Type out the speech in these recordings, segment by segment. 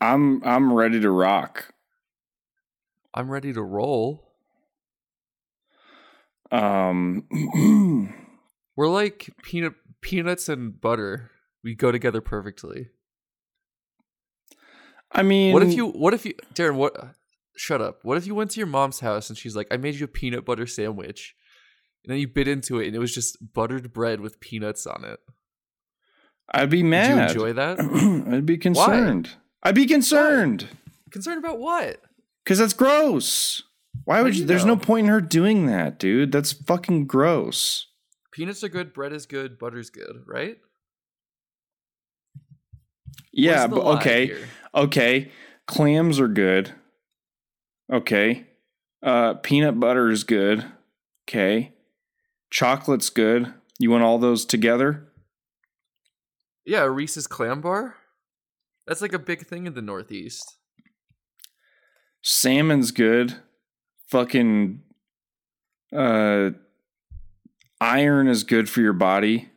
I'm I'm ready to rock. I'm ready to roll. Um, We're like peanut peanuts and butter. We go together perfectly. I mean, What if you? What if you, Darren? What? Shut up. What if you went to your mom's house and she's like, "I made you a peanut butter sandwich," and then you bit into it and it was just buttered bread with peanuts on it. I'd be mad. you enjoy that? I'd be concerned. I'd be concerned Concerned about what? because that's gross. Why would you? There's no point in her doing that, dude. That's fucking gross. Peanuts are good. Bread is good. Butter's good. Right? Yeah, but okay, here? okay. Clams are good. Okay. Uh, peanut butter is good. Okay. Chocolate's good. You want all those together? Yeah, Reese's clam bar. That's like a big thing in the Northeast. Salmon's good. Fucking uh iron is good for your body.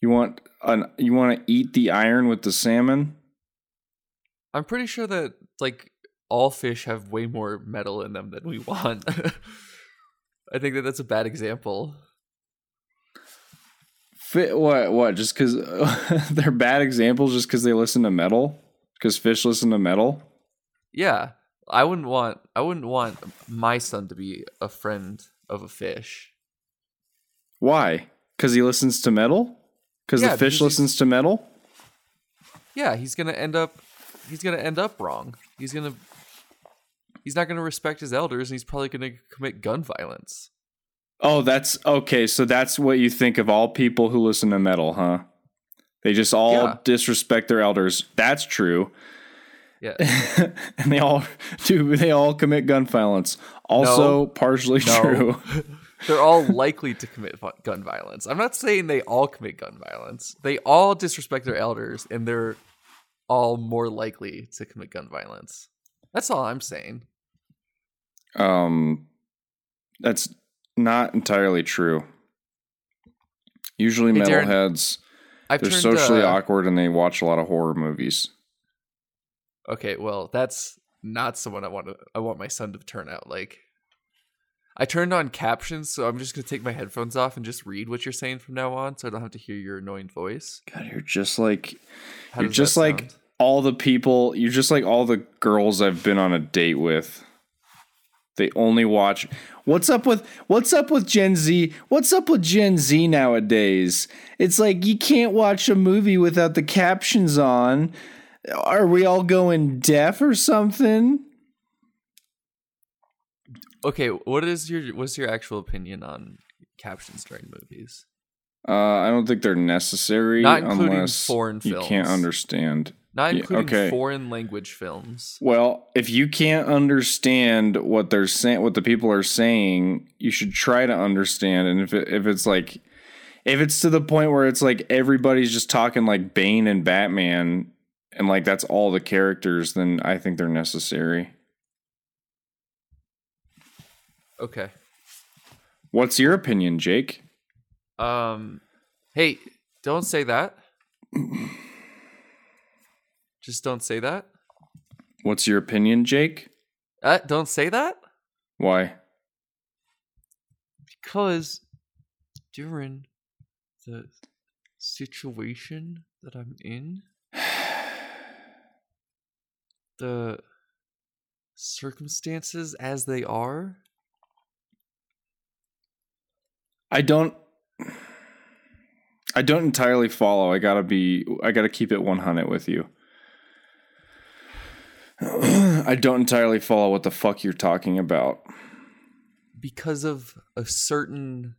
You want an you want to eat the iron with the salmon? I'm pretty sure that like all fish have way more metal in them than we want. I think that that's a bad example. Fit what what just cuz they're bad examples just cuz they listen to metal? Cuz fish listen to metal? Yeah, I wouldn't want I wouldn't want my son to be a friend of a fish. Why? Cuz he listens to metal? Cuz Yeah, the fish because listens to metal? Yeah, he's gonna end up he's gonna end up wrong. He's gonna he's not gonna respect his elders, and he's probably gonna commit gun violence. Oh, that's okay. So that's what you think of all people who listen to metal, huh? They just all Yeah. disrespect their elders. That's true. Yeah, and they all do they all commit gun violence. Also No. partially No. true. they're all likely to commit gun violence. I'm not saying they all commit gun violence. They all disrespect their elders, and they're all more likely to commit gun violence. That's all I'm saying. Um that's not entirely true. Usually Hey, metalheads they're turned, socially uh, awkward and they watch a lot of horror movies. Okay, well, that's not someone I want to. I want my son to turn out like. I turned on captions, so I'm just gonna take my headphones off and just read what you're saying from now on, so I don't have to hear your annoying voice. God, you're just like How you're just like all the people you're just like all the girls I've been on a date with. They only watch What's up with what's up with Gen Z? What's up with Gen Z nowadays? It's like you can't watch a movie without the captions on. Are we all going deaf or something? Okay, what is your what's your actual opinion on captions during movies? Uh, I don't think they're necessary Not including unless foreign films. you can't understand. Not Yeah, including okay. foreign language films. Well, if you can't understand what they're saying, what the people are saying, you should try to understand. And if it, if it's like, if it's to the point where it's like everybody's just talking like Bane and Batman, and like that's all the characters, then I think they're necessary. Okay. What's your opinion, Jake? Um, hey, don't say that. Just don't say that. What's your opinion, Jake? Uh, don't say that Why? because during the situation that I'm in, the circumstances as they are, I don't. I don't entirely follow. I gotta be. I gotta keep it one hundred with you. I don't entirely follow what the fuck you're talking about. because of a certain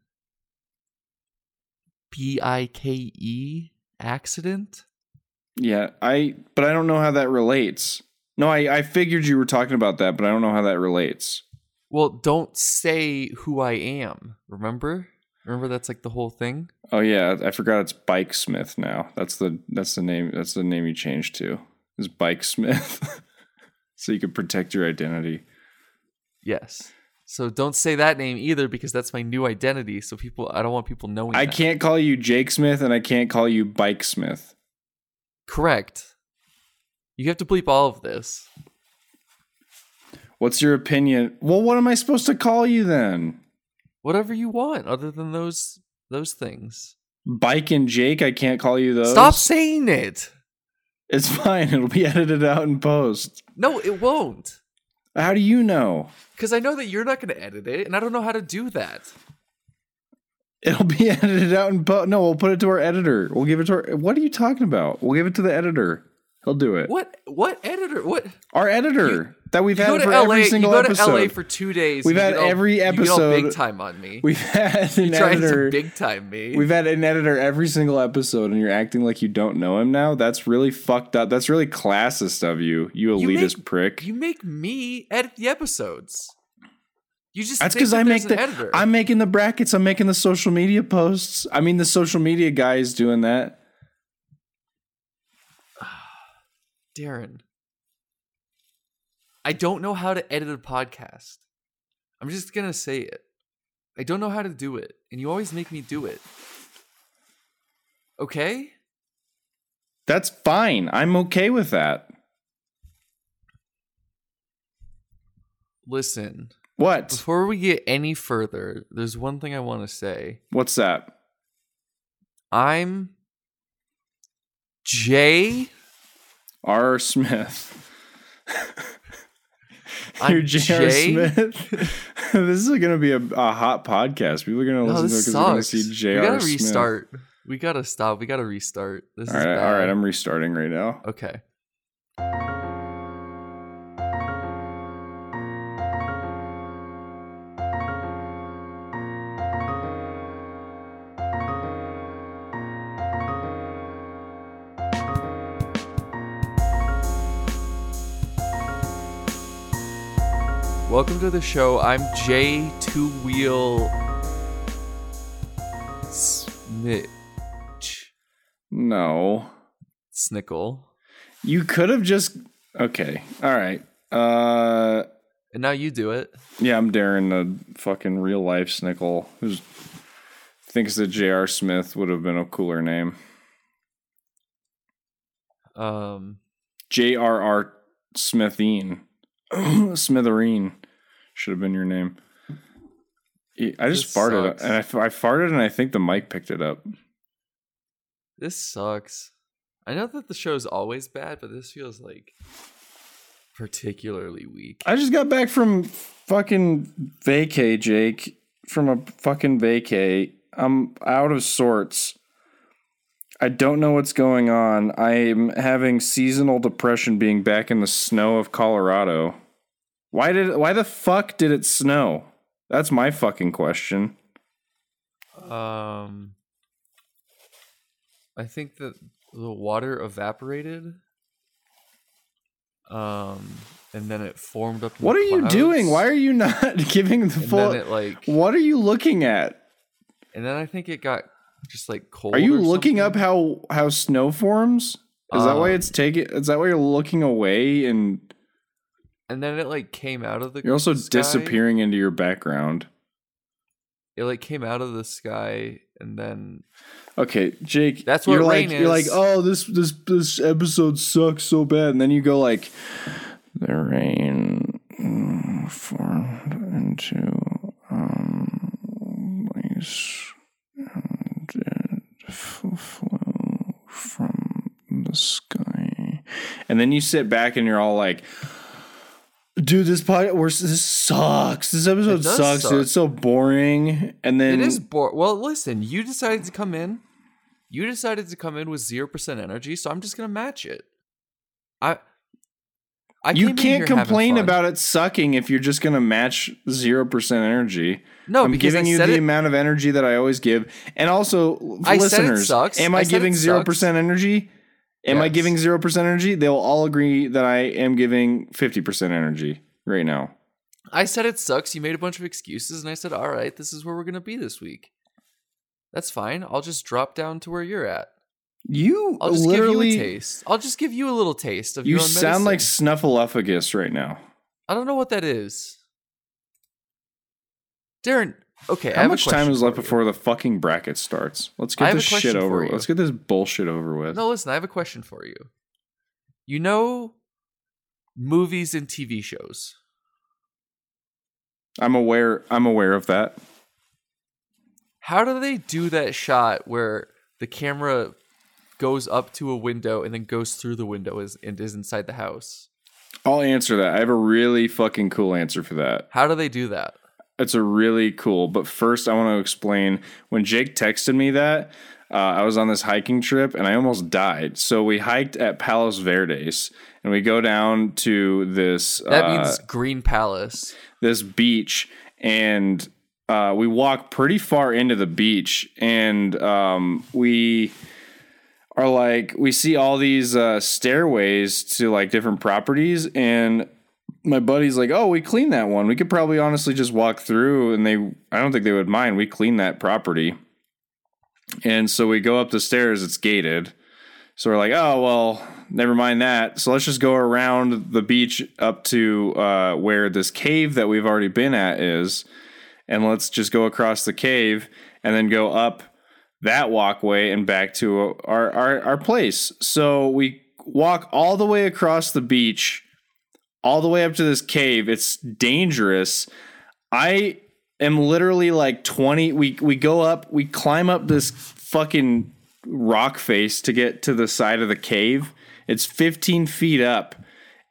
B I K E accident. Yeah, I. But I don't know how that relates. No, I. I figured you were talking about that, but I don't know how that relates. Well, don't say who I am. Remember? Remember that's like the whole thing. Oh yeah, I forgot it's Bike Smith now. That's the that's the name that's the name you changed to. Is Bike Smith. so you can protect your identity. Yes. So don't say that name either because that's my new identity. So people, I don't want people knowing. I that. can't call you Jake Smith and I can't call you Bike Smith. Correct. You have to bleep all of this. What's your opinion? Well, what am I supposed to call you then? Whatever you want, other than those those things. Bike and Jake, I can't call you those. Stop saying it. It's fine. It'll be edited out in post. No, it won't. How do you know? Because I know that you're not going to edit it, and I don't know how to do that. It'll be edited out in post. No, we'll put it to our editor. We'll give it to our. What are you talking about? We'll give it to the editor. He'll do it. What? What editor? What? Our editor that we've had for LA. every You go to episode. LA for two days. We've had all- every You episode- big time on me. We've had an trying editor. to big time me. We've had an editor every single episode, and you're acting like you don't know him now. That's really fucked up. That's really classist of you, you You elitist make- prick. You make me edit the episodes. You just That's because that I make the editor. I'm making the brackets. I'm making the social media posts. I mean, the social media guy is doing that. Darren. I don't know how to edit a podcast. I'm just gonna say it. I don't know how to do it, and you always make me do it. Okay? That's fine. I'm okay with that. Listen, What? before we get any further, there's one thing I want to say. What's that? I'm Jay. R. Smith. You're J.R. Smith. this is going to be a, a hot podcast. People are going to No, listen to it because they're going to see We gotta restart. We gotta stop. We gotta restart. This All is right, bad. all right. I'm restarting right now. okay. Welcome to the show. I'm J Two Wheel Snitch No. Snickle. You could have just. Okay. All right. Uh. And now you do it. Yeah, I'm Darren, the fucking real life Snickle, who thinks that J.R. Smith would have been a cooler name. Um J.R.R. Smithine. Smithereen should have been your name. I just This farted, sucks. and I, I farted, and I think the mic picked it up. This sucks. I know that the show's always bad, but this feels like particularly weak. I just got back from fucking vacay, Jake. From a fucking vacay. I'm out of sorts. I don't know what's going on. I'm having seasonal depression being back in the snow of Colorado. Why did why the fuck did it snow? That's my fucking question. Um I think that the water evaporated. Um and then it formed up What are you doing? Why are you not giving the full it like What are you looking at? and then I think it got just like cold. Are you looking up how how snow forms? Is that why Um, it's taking? Is that why you're looking away and and then it like came out of the you're also sky. disappearing into your background? It like came out of the sky and then Okay, Jake. That's what you're like. rain You're like, oh, this this this episode sucks so bad, and then you go like, the rain formed into um place and it f- flew from the sky, and then you sit back and you're all like. Dude, this podcast, we're, this sucks. This episode sucks. suck. Dude. It's so boring. And then It is boring. Well, listen, you decided to come in. You decided to come in with zero percent energy, so I'm just gonna match it. I, I you can't complain about it sucking if you're just going to match 0% energy. no I'm giving you the it, amount of energy that I always give. And also, I listeners, sucks. am I I, giving it 0% sucks. energy? Am I giving 0% energy? They'll all agree that I am giving 50% energy right now. I said it sucks. You made a bunch of excuses, and I said, "All right, this is where we're gonna be this week." That's fine. I'll just drop down to where you're at. You I'll just literally give you a taste. I'll just give you a little taste of you your own sound like. Snuffleupagus right now. I don't know what that is. Darren, okay. How much time is left before the fucking bracket starts? Let's get this shit over. with. Let's get this bullshit over with. No, listen. I have a question for you. You know, movies and TV shows. I'm aware. I'm aware of that. How do they do that shot where the camera goes up to a window and then goes through the window is, and is inside the house? I'll answer that. I have a really fucking cool answer for that. How do they do that? It's a really cool. But first, I want to explain when Jake texted me that. Uh, I was on this hiking trip and I almost died. So we hiked at Palos Verdes and we go down to this. That uh, means Green Palace. this beach and uh, we walk pretty far into the beach and um, we are like we see all these uh, stairways to like different properties and my buddy's like oh we cleaned that one. We could probably honestly just walk through and they i don't think they would mind. We cleaned that property. And so we go up the stairs. It's gated. So we're like oh well never mind that. So let's just go around the beach up to uh, where this cave that we've already been at is and let's just go across the cave and then go up that walkway and back to our, our, our place. So we walk all the way across the beach, all the way up to this cave. It's dangerous. I am literally like 20. We, we go up, we climb up this fucking rock face to get to the side of the cave. It's 15 feet up.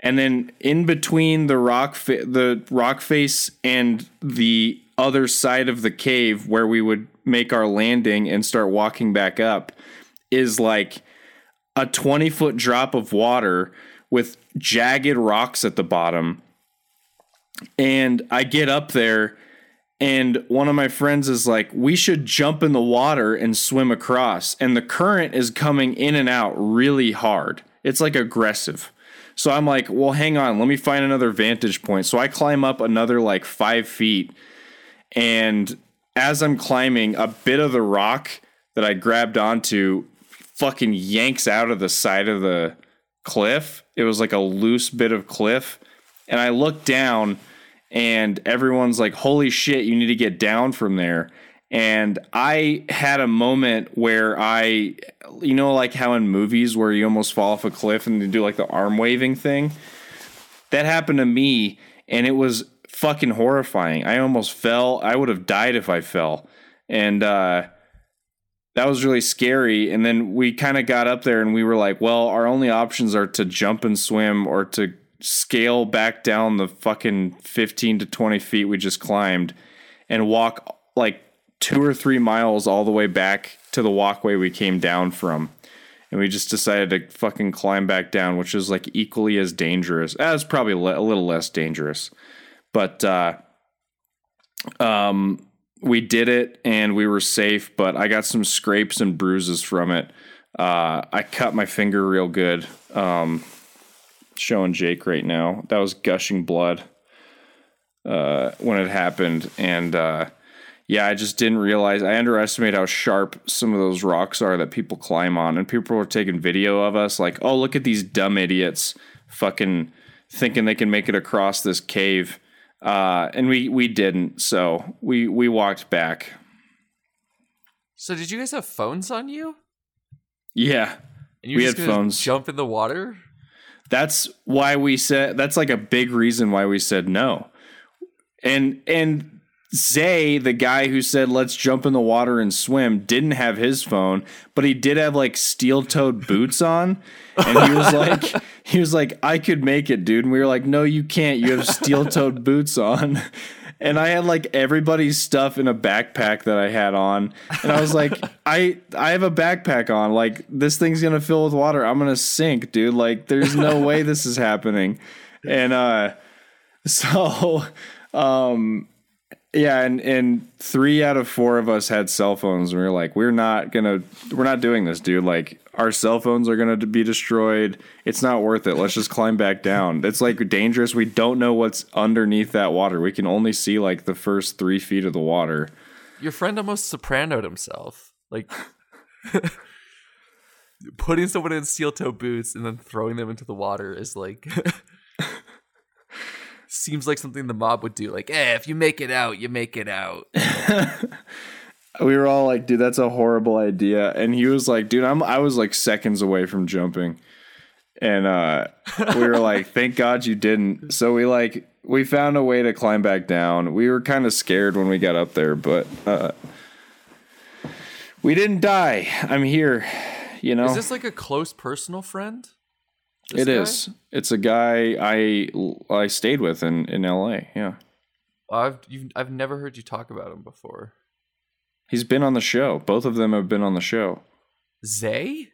And then in between the rock fa- the rock face and the other side of the cave where we would make our landing and start walking back up is like a 20 foot drop of water with jagged rocks at the bottom. And I get up there, and one of my friends is like, We should jump in the water and swim across. And the current is coming in and out really hard. It's like aggressive. So I'm like, Well, hang on, let me find another vantage point. So I climb up another like five feet and as I'm climbing, a bit of the rock that I grabbed onto fucking yanks out of the side of the cliff. It was like a loose bit of cliff. And I looked down, and everyone's like, Holy shit, you need to get down from there. And I had a moment where I, you know, like how in movies where you almost fall off a cliff and they do like the arm waving thing? That happened to me, and it was fucking horrifying. I almost fell. I would have died if I fell. And uh, that was really scary. And then we kind of got up there and we were like, well, our only options are to jump and swim or to scale back down the fucking 15 to 20 feet we just climbed and walk like two or three miles all the way back to the walkway we came down from. And we just decided to fucking climb back down, which is like equally as dangerous. As probably a little less dangerous but uh, um, we did it and we were safe. But I got some scrapes and bruises from it. Uh, I cut my finger real good. Um, showing Jake right now. That was gushing blood uh, when it happened, and uh, yeah, I just didn't realize. I underestimate how sharp some of those rocks are that people climb on, and people were taking video of us, like, "Oh, look at these dumb idiots, fucking thinking they can make it across this cave." Uh, and we we didn't. So we we walked back. So did you guys have phones on you? Yeah, and you we had phones. Jump in the water. That's why we said. That's like a big reason why we said no. And and Zay, the guy who said let's jump in the water and swim, didn't have his phone, but he did have like steel-toed boots on, and he was like, he was like, I could make it, dude. And we were like, no, you can't. You have steel-toed boots on. And I had like everybody's stuff in a backpack that I had on, and I was like, I I have a backpack on. Like this thing's gonna fill with water. I'm gonna sink, dude. Like there's no way this is happening. And uh, so um yeah, and and three out of four of us had cell phones. And we were like, we're not gonna, we're not doing this, dude. Like our cell phones are gonna be destroyed. It's not worth it. Let's just climb back down. It's like dangerous. We don't know what's underneath that water. We can only see like the first three feet of the water. Your friend almost sopranoed himself, like putting someone in steel toe boots and then throwing them into the water is like seems like something the mob would do. Like, eh, if you make it out, you make it out. we were all like, dude, that's a horrible idea. And he was like, dude, I'm I was like seconds away from jumping. and uh, we were like, "Thank God you didn't." So we like we found a way to climb back down. We were kind of scared when we got up there, but uh, we didn't die. I'm here. You know, Is this like a close personal friend? This it guy? is. It's a guy I I stayed with in in L.A. Yeah, I've you've, I've never heard you talk about him before. he's been on the show. Both of them have been on the show. Zay?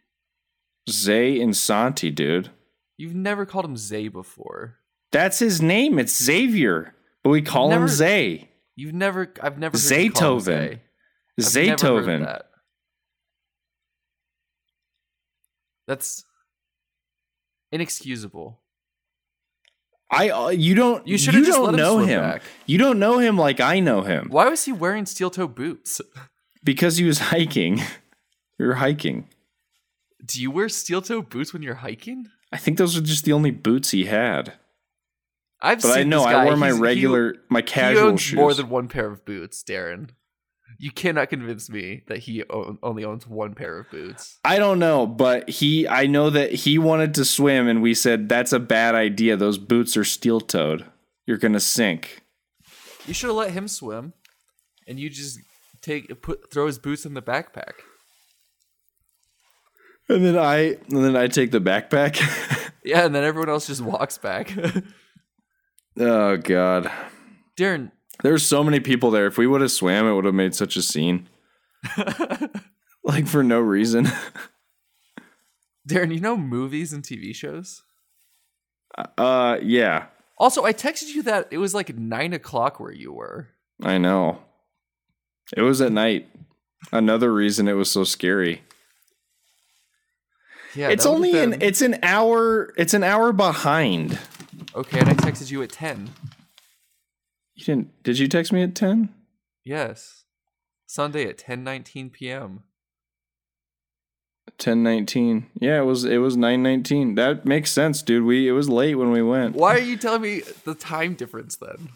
Zay and Santi, dude. You've never called him Zay before. That's his name. It's Xavier, but we call him Zay. You've never. I've never. Heard you call him Zaytoven. Zay. I've never heard of Zaytoven. that. That's inexcusable. I uh, you don't You you, should've just don't let him know him. back. You don't know him like I know him Why was he wearing steel toe boots? because he was hiking. were hiking. Do you wear steel toe boots when you're hiking? I think those are just the only boots he had. I've But seen I know I wore my He's- he- regular, my He, casual owns shoes. more than one pair of boots, Darren. You cannot convince me that he own, only owns one pair of boots. I don't know, but he. I know that he wanted to swim, and we said that's a bad idea. Those boots are steel toed. You're gonna sink. You should have let him swim, and you just take put throw his boots in the backpack. And then I, and then I take the backpack. Yeah, and then everyone else just walks back. oh God, Darren, there's so many people there. If we would have swam, it would have made such a scene. like for no reason. Darren, you know movies and TV shows. Uh, yeah, Also, I texted you that it was like nine o'clock where you were. I know. It was at night. Another reason it was so scary. Yeah, it's only an it's an hour it's an hour behind. okay, and I texted you at ten. You didn't did you text me at 10? Yes, Sunday at ten nineteen p.m. 10:19. Yeah, it was it was 9:19. That makes sense, dude. We it was late when we went. Why are you telling me the time difference then?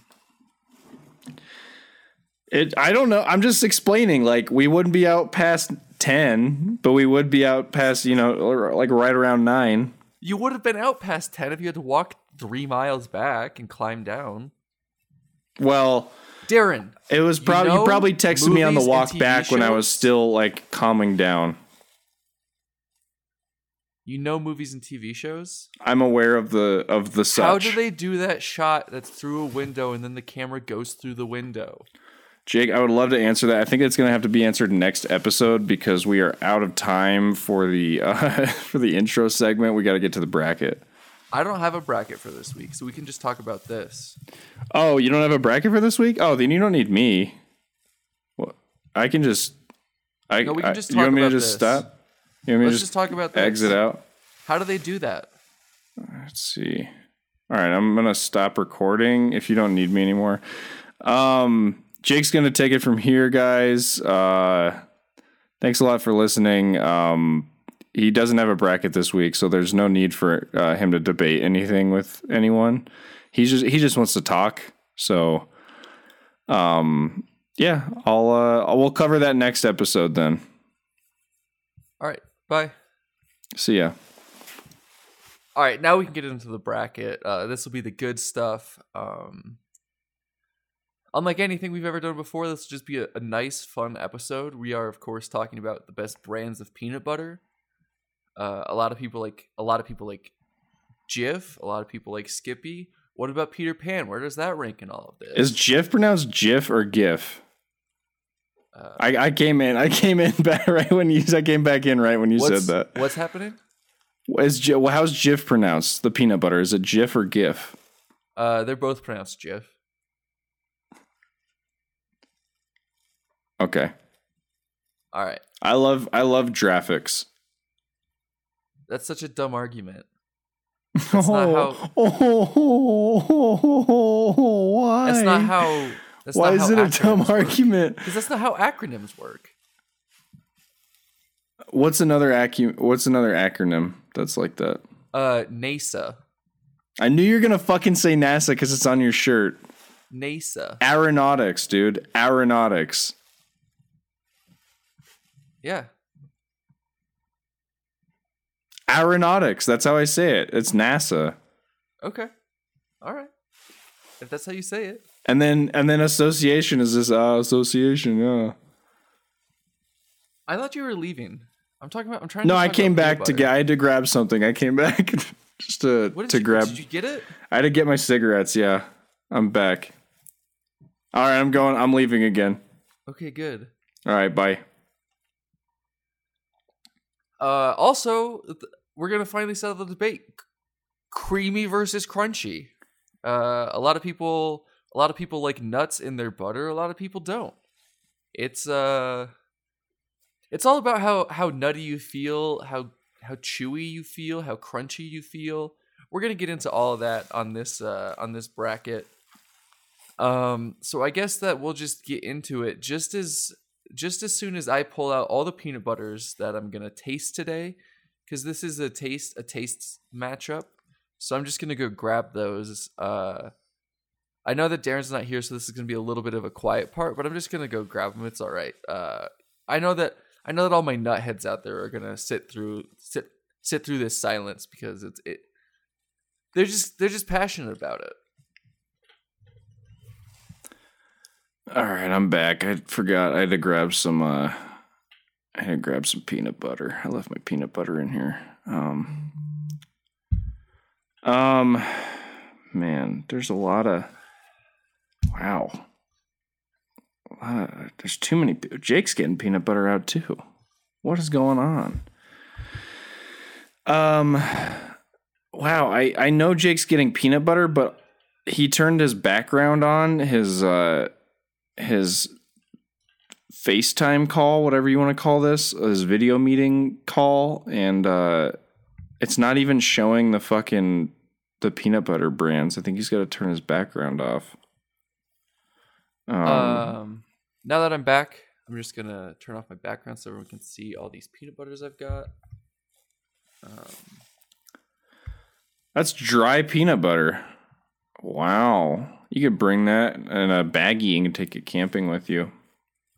It I don't know. I'm just explaining like we wouldn't be out past 10, but we would be out past, you know, like right around 9. You would have been out past ten if you had to walk three miles back and climb down. Well, Darren, it was probably you, know probably texted me on the walk back when I was still like calming down. you know movies and TV shows. I'm aware of the of the such. How do they do that shot that's through a window and then the camera goes through the window? Jake, I would love to answer that. I think it's going to have to be answered next episode because we are out of time for the uh, for the intro segment. We got to get to the bracket. I don't have a bracket for this week, so we can just talk about this. Oh, you don't have a bracket for this week? Oh, then you don't need me. Well, I can just. I, No, we can just I- just You want talk me to about just this. stop? You want me Let's to just just talk about this. exit out? How do they do that? Let's see. All right, I'm gonna stop recording if you don't need me anymore. Um, Jake's gonna take it from here, guys. Uh, thanks a lot for listening. Um, he doesn't have a bracket this week, so there's no need for uh, him to debate anything with anyone. He's just he just wants to talk. So, um, yeah, I'll uh, we'll cover that next episode then. All right, bye. See ya. All right, now we can get into the bracket. Uh, this will be the good stuff. Um, unlike anything we've ever done before, this will just be a, a nice, fun episode. We are, of course, talking about the best brands of peanut butter. Uh, a lot of people like a lot of people like Jif. A lot of people like Skippy. What about Peter Pan? Where does that rank in all of this? Is GIF pronounced GIF or GIF? Uh, I, I came in. I came in back right when you. I came back in right when you said that. What's happening? Is well, how's Jif pronounced? The peanut butter is it Jif or GIF? Uh, they're both pronounced Jif. Okay, All right, I love I love graphics. That's such a dumb argument. That's not how- why? That's not how. That's why not is how it a dumb work. argument? Because that's not how acronyms work. What's another acu- What's another acronym that's like that? Uh, NASA. I knew you were gonna fucking say NASA because it's on your shirt. NASA. Aeronautics, dude. Aeronautics. Aeronautics. That's how I say it. It's NASA. Okay. All right. If that's how you say it. And then and then association is this uh, association. Yeah. I thought you were leaving. I'm talking about. I'm trying. No, I came back to get. I had to grab something. I came back just to to you, grab. Did you get it? I had to get my cigarettes. Yeah, I'm back. All right, I'm going. I'm leaving again. Okay, good. All right, bye. Uh, also, th- we're gonna finally settle the debate: creamy versus crunchy. Uh, a lot of people, a lot of people like nuts in their butter. A lot of people don't. It's uh, it's all about how how nutty you feel, how how chewy you feel, how crunchy you feel. We're gonna get into all of that on this uh on this bracket. Um, so I guess that we'll just get into it just as just as soon as I pull out all the peanut butters that I'm gonna taste today, because this is a taste a taste matchup. So I'm just gonna go grab those. Uh, I know that Darren's not here, so this is gonna be a little bit of a quiet part, but I'm just gonna go grab them. It's all right. Uh, I know that I know that all my nutheads out there are gonna sit through sit sit through this silence because it's it. They're just they're just passionate about it. All right, I'm back. I forgot I had to grab some. uh I had to grab some peanut butter. I left my peanut butter in here. Um. Um, man, there's a lot of. Wow. A lot of- there's too many. Jake's getting peanut butter out too. What is going on? Um. Wow, I I know Jake's getting peanut butter, but he turned his background on his uh his FaceTime call, whatever you want to call this, his video meeting call, and uh it's not even showing the fucking the peanut butter brands. I think he's got to turn his background off. Um, Um, now that I'm back, I'm just gonna turn off my background so everyone can see all these peanut butters I've got. Um, that's dry peanut butter. Wow, you could bring that in a baggie and take it camping with you.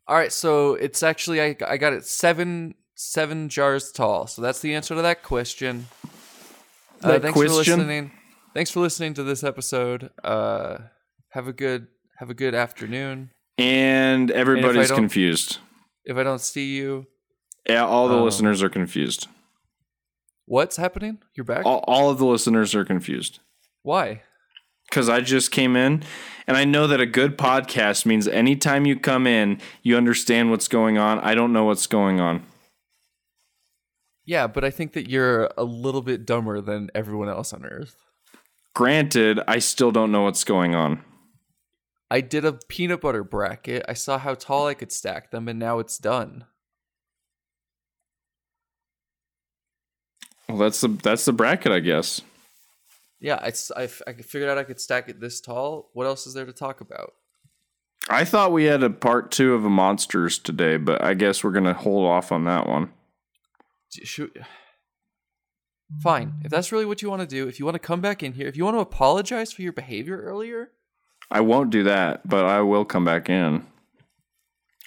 All right, so it's actually I I got it seven seven jars tall. So that's the answer to that question. Uh, That thanks for listening. Thanks for listening to this episode. Uh, have a good have a good afternoon. And everybody's don't- confused. If I don't see you, Yeah, all the Um, listeners are confused. what's happening? You're back. All, all of the listeners are confused. Why? Because I just came in and I know that a good podcast means anytime you come in, you understand what's going on. I don't know what's going on. Yeah, but I think that you're a little bit dumber than everyone else on Earth. Granted, I still don't know what's going on. I did a peanut butter bracket. I saw how tall I could stack them, and now it's done. Well, that's the that's the bracket, I guess. Yeah, I I figured out I could stack it this tall. What else is there to talk about? I thought we had a part two of a monsters today, but I guess we're gonna hold off on that one. Shoot. Fine. If that's really what you want to do, if you want to come back in here, if you want to apologize for your behavior earlier, I won't do that, but I will come back in.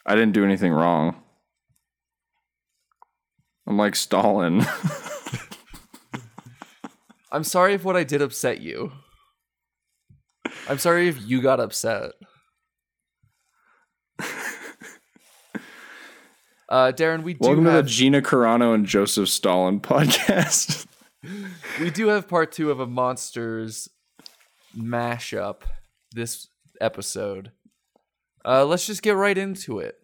I didn't do anything wrong. I'm like Stalin. I'm sorry if what I did upset you. I'm sorry if you got upset. Uh, Darren, we do Welcome to the Gina Carano and Joseph Stalin podcast. we do have part two of a monsters mashup this episode. Uh, let's just get right into it.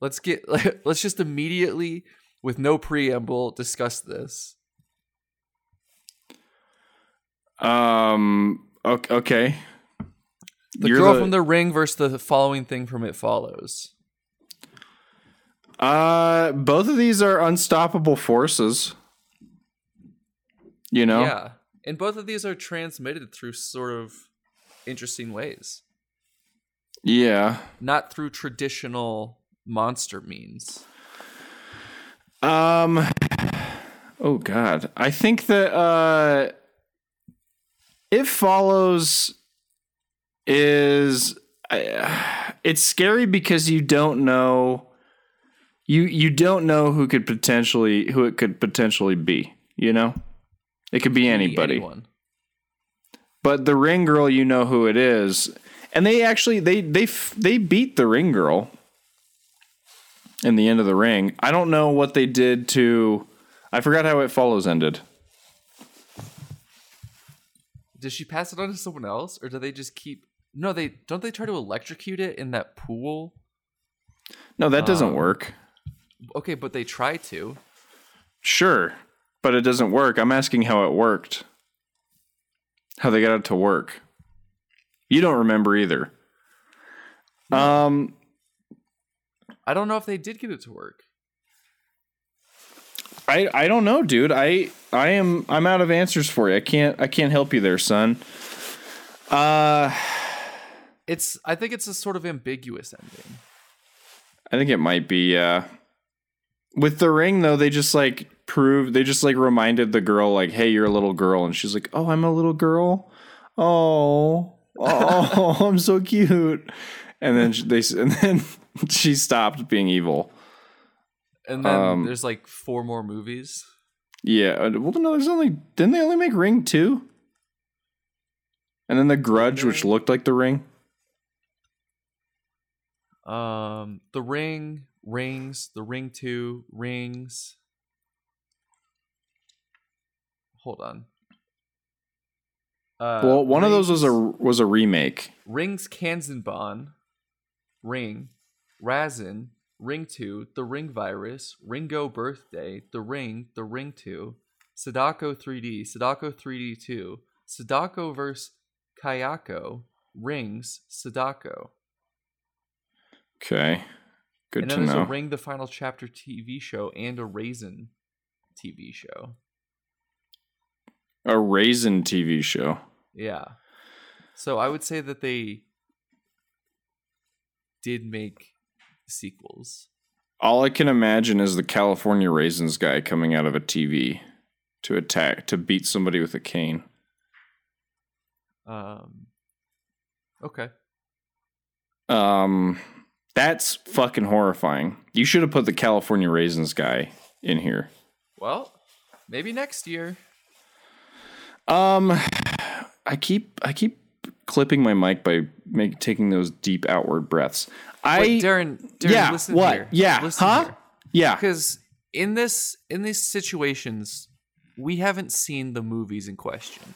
Let's get let's just immediately, with no preamble, discuss this. Um. Okay. The You're girl the- from the ring versus the following thing from It Follows. Uh, both of these are unstoppable forces. You know. Yeah, and both of these are transmitted through sort of interesting ways, Yeah. not through traditional monster means. Um. Oh God, I think that uh, it follows is uh, it's scary because you don't know you you don't know who could potentially who it could potentially be. You know. It could be Be anybody. anyone. But the ring girl, you know who it is, and they actually they they they beat the ring girl in the end of the ring. I don't know what they did to. I forgot how it follows ended. Does she pass it on to someone else, or do they just keep? No, they don't. They try to electrocute it in that pool. No, that doesn't Um, work. Okay, but they try to. Sure, but it doesn't work. I'm asking how it worked. How they got it to work. You don't remember either. Um, I don't know if they did get it to work. I I don't know, dude. I I am I'm out of answers for you. I can't I can't help you there, son. Uh It's. I think it's a sort of ambiguous ending. I think it might be uh with the ring though, they just like proved they just like reminded the girl like, "Hey, you're a little girl." And she's like, "Oh, I'm a little girl." Oh. Oh, I'm so cute. And then they and then she stopped being evil. And then Um, there's like four more movies. Yeah. uh, Well, no, there's only didn't they only make Ring 2? And then The Grudge, which looked like the ring. Um, The Ring, Rings, The Ring Two, Rings. Hold on. Uh, well, one of those was a was a remake. Rings Kanzenban, Ring, Rasen, Ring 2, The Ring Virus, Ringo Birthday, The Ring, The Ring 2, Sadako 3D, Sadako 3D 2, Sadako vs. Kayako, Rings, Sadako. Okay. Good and to then there's know. a Ring the Final Chapter TV show and a Raisin TV show. a raisin TV show. Yeah. So I would say that they did make sequels. All I can imagine is the California Raisins guy coming out of a TV to attack to beat somebody with a cane. Um Okay. Um that's fucking horrifying. You should have put the California Raisins guy in here. Well, maybe next year. Um I keep I keep clipping my mic by make, taking those deep outward breaths. I Wait, Darren, Darren, yeah, listen what? here. Yeah, listen huh? Yeah. Because in this in these situations, we haven't seen the movies in question.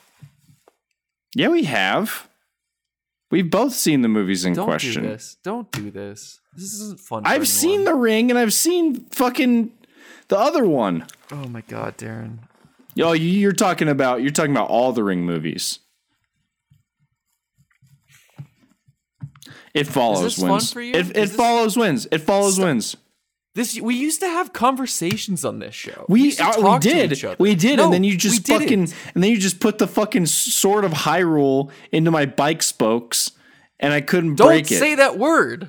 Yeah, we have. We've both seen the movies in question. Don't question. do this. Don't do this. This isn't fun. I've seen. The Ring and I've seen fucking the other one. Oh my god, Darren. Yo, you're talking about you're talking about all the Ring movies. It follows wins. It, it Is this- follows wins. It follows Stop. wins. This we used to have conversations on this show. We to uh, we did we did, No, and then you we just fucking and then you just put the fucking sword of Hyrule into my bike spokes, and I couldn't Don't break it. Don't say that word.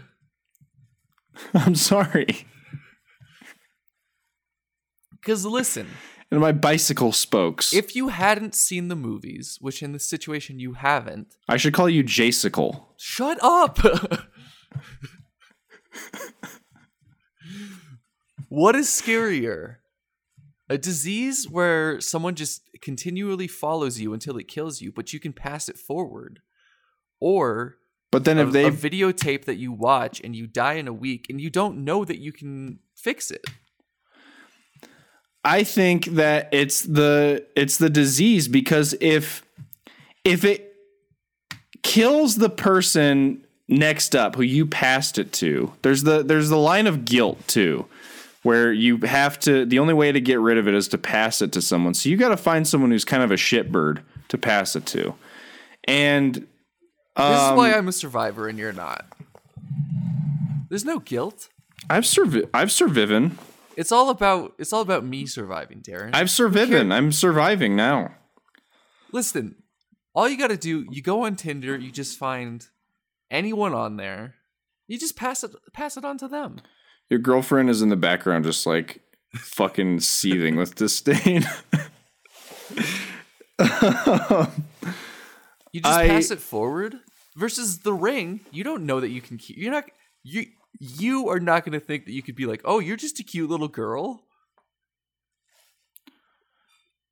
I'm sorry. Because listen, And my bicycle spokes. if you hadn't seen the movies, which in this situation you haven't, I should call you Jasicle. shut up. what is scarier? A disease where someone just continually follows you until it kills you, but you can pass it forward. Or But then a, if they a videotape that you watch and you die in a week and you don't know that you can fix it. I think that it's the it's the disease because if if it kills the person next up who you passed it to, there's the there's the line of guilt too, where you have to the only way to get rid of it is to pass it to someone. So you got to find someone who's kind of a shitbird to pass it to, and This um, is why I'm a survivor and you're not. There's no guilt. I've survi- I've surviven. It's all about it's all about me surviving, Darren. I've surviven. I'm surviving now. Listen, all you got to do, you go on Tinder, you just find anyone on there, you just pass it pass it on to them. Your girlfriend is in the background, just like fucking seething with disdain. You just I- pass it forward. Versus the ring, you don't know that you can. keep- You're not you. You are not going to think that you could be like, oh, you're just a cute little girl.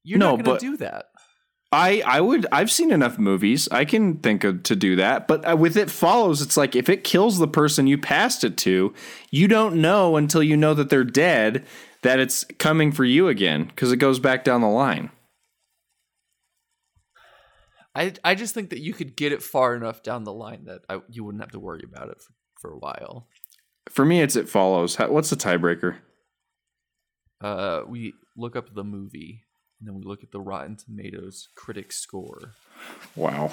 You're No, not going to do that. I I would I've seen enough movies. I can think of to do that. But uh, with it follows, it's like if it kills the person you passed it to, you don't know until you know that they're dead that it's coming for you again because it goes back down the line. I I just think that you could get it far enough down the line that I, you wouldn't have to worry about it for, for a while. For me, it's it follows. What's the tiebreaker? Uh, we look up the movie and then we look at the Rotten Tomatoes critic score. Wow.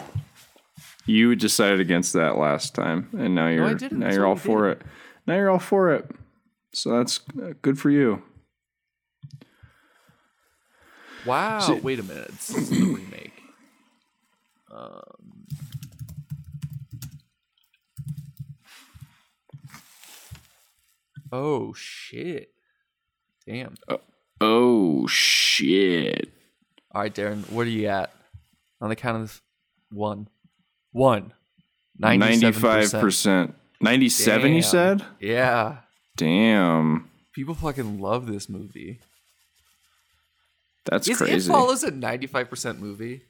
You decided against that last time, and now you're didn't. now you're all for it. Now you're all for it. So that's uh, good for you. Wow! So- wait a minute, this is the remake. Um, oh shit! Damn. Oh, oh shit! All right, Darren, what are you at? On the count of one, one, Ninety-five 97%. percent. Ninety-seven. You said? Yeah, Damn, people fucking love this movie. that's Is crazy. It Follows a ninety-five percent movie?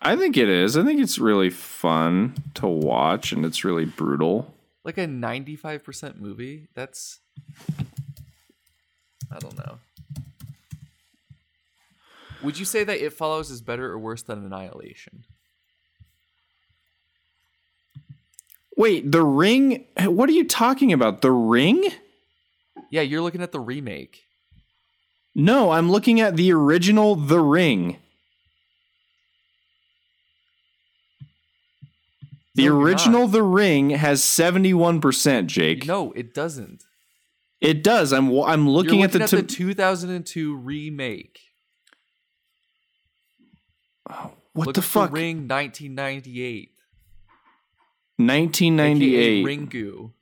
I think it is. I think it's really fun to watch, and it's really brutal. Like a ninety-five percent movie? That's I don't know. Would you say that It Follows is better or worse than Annihilation? Wait, The Ring? What are you talking about? The Ring? Yeah, you're looking at the remake. No, I'm looking at the original The Ring. The No, original. The Ring has 71%, Jake. No, it doesn't. It does. I'm I'm looking, You're at the, looking t- 2002 remake. Oh, what Look the fuck? Ring 1998. 1998. AKA Ringu.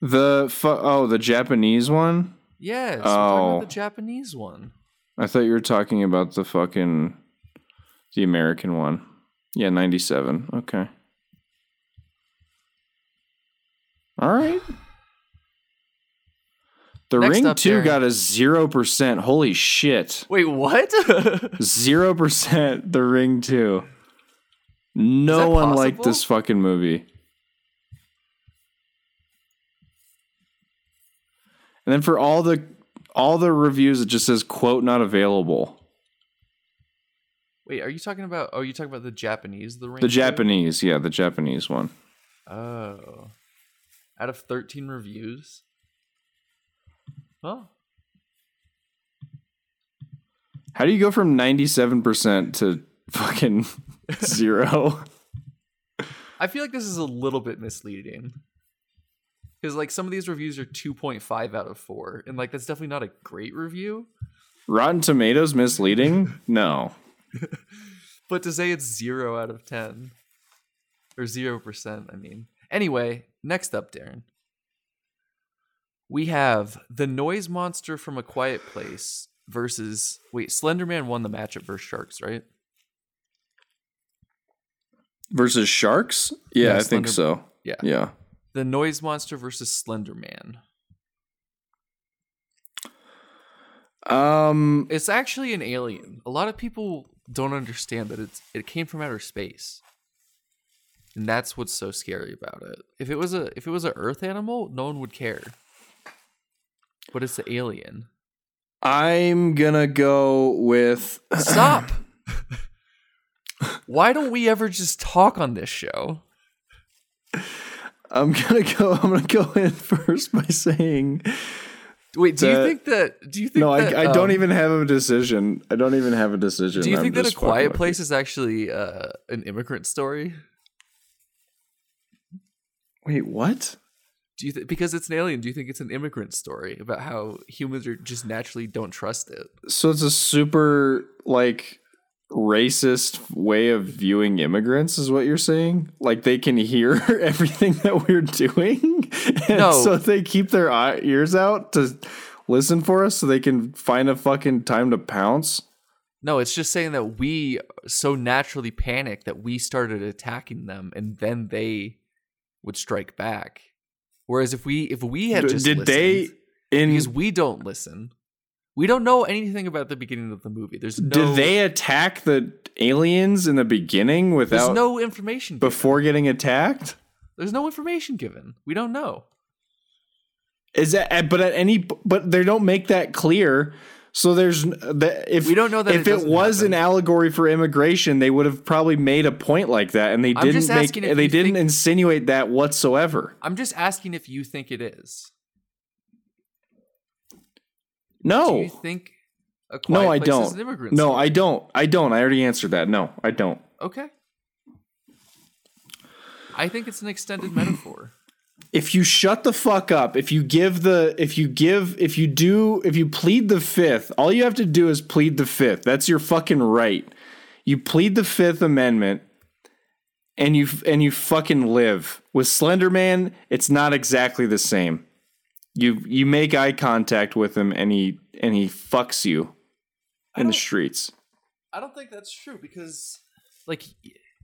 The fu- oh, the Japanese one? Yes, Oh. about the oh. Japanese one. I thought you were talking about the fucking the American one. Yeah, 97. Okay. All right. The Next Ring up, 2 Darren. got a 0%. Holy shit. Wait, what? 0% The Ring 2. No one liked this fucking movie. And then for all the all the reviews it just says quote not available. Wait, are you talking about? Oh, you talking about the Japanese? The ring. The? Japanese, yeah, the Japanese one. Oh, out of thirteen reviews. Well, How do you go from 97% to fucking zero? I feel like this is a little bit misleading. Because like some of these reviews are two point five out of four, and like that's definitely not a great review. Rotten Tomatoes misleading? No. But to say it's zero out of ten or zero percent, I mean. Anyway, next up, Darren, we have the noise monster from A Quiet Place versus wait, Slenderman won the matchup versus Sharks, right? Versus sharks? Yeah, Yeah, I think so. Yeah. Yeah. The noise monster versus Slenderman. Um It's actually an alien. A lot of people don't understand that it's it came from outer space. And that's what's so scary about it. If it was a if it was an earth animal, no one would care. But it's an alien. I'm gonna go with Stop. Why don't we ever just talk on this show? I'm gonna go I'm gonna go in first by saying Wait, do you think that do you think No, that, I, I don't um, even have a decision. I don't even have a decision. Do you think that a quiet place is actually uh, an immigrant story? Wait, what? Do you th- because it's an alien? Do you think it's an immigrant story about how humans are just naturally don't trust it? So it's a super like racist way of viewing immigrants is what you're saying? Like they can hear everything that we're doing? And No. so they keep their ears out to listen for us so they can find a fucking time to pounce? No, it's just saying that we so naturally panic that we started attacking them, and then they would strike back. Whereas if we if we had just did they in because we don't listen. We don't know anything about the beginning of the movie. There's no Did they attack the aliens in the beginning There's without no information given. before getting attacked? There's no information given. We don't know. Is that eh, but at any but they don't make that clear. So there's that if We don't know that if it it, was happen. an allegory for immigration, they would have probably made a point like that, and they I'm didn't make they didn't think- insinuate that whatsoever. I'm just asking if you think it is. Do No, you think a quiet no, I don't. is an No, story? I don't. I don't. I already answered that. No, I don't. Okay. I think it's an extended metaphor. If you shut the fuck up, if you give the, if you give, if you do, if you plead the fifth, all you have to do is plead the fifth. That's your fucking right. You plead the Fifth Amendment, and you and you fucking live. With Slenderman. It's not exactly the same. You you make eye contact with him, and he and he fucks you in the streets. I don't think that's true because like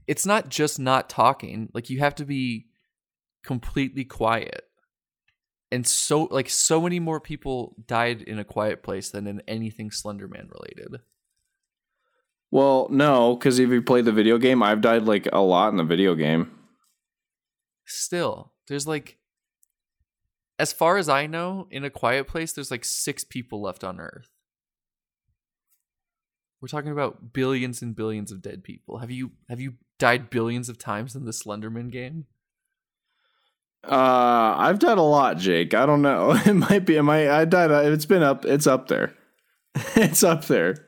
it's not just not talking. Like you have to be completely quiet. And so like so many more people died in a quiet place than in anything Slenderman related. Well, no, because if you play the video game, I've died like a lot in the video game. Still, there's like as far as I know, in a quiet place there's like 6 people left on earth. We're talking about billions and billions of dead people. Have you have you died billions of times in the Slenderman game? Uh, I've died a lot, Jake. I don't know. It might be. It might. I died. It's been up. It's up there. it's up there.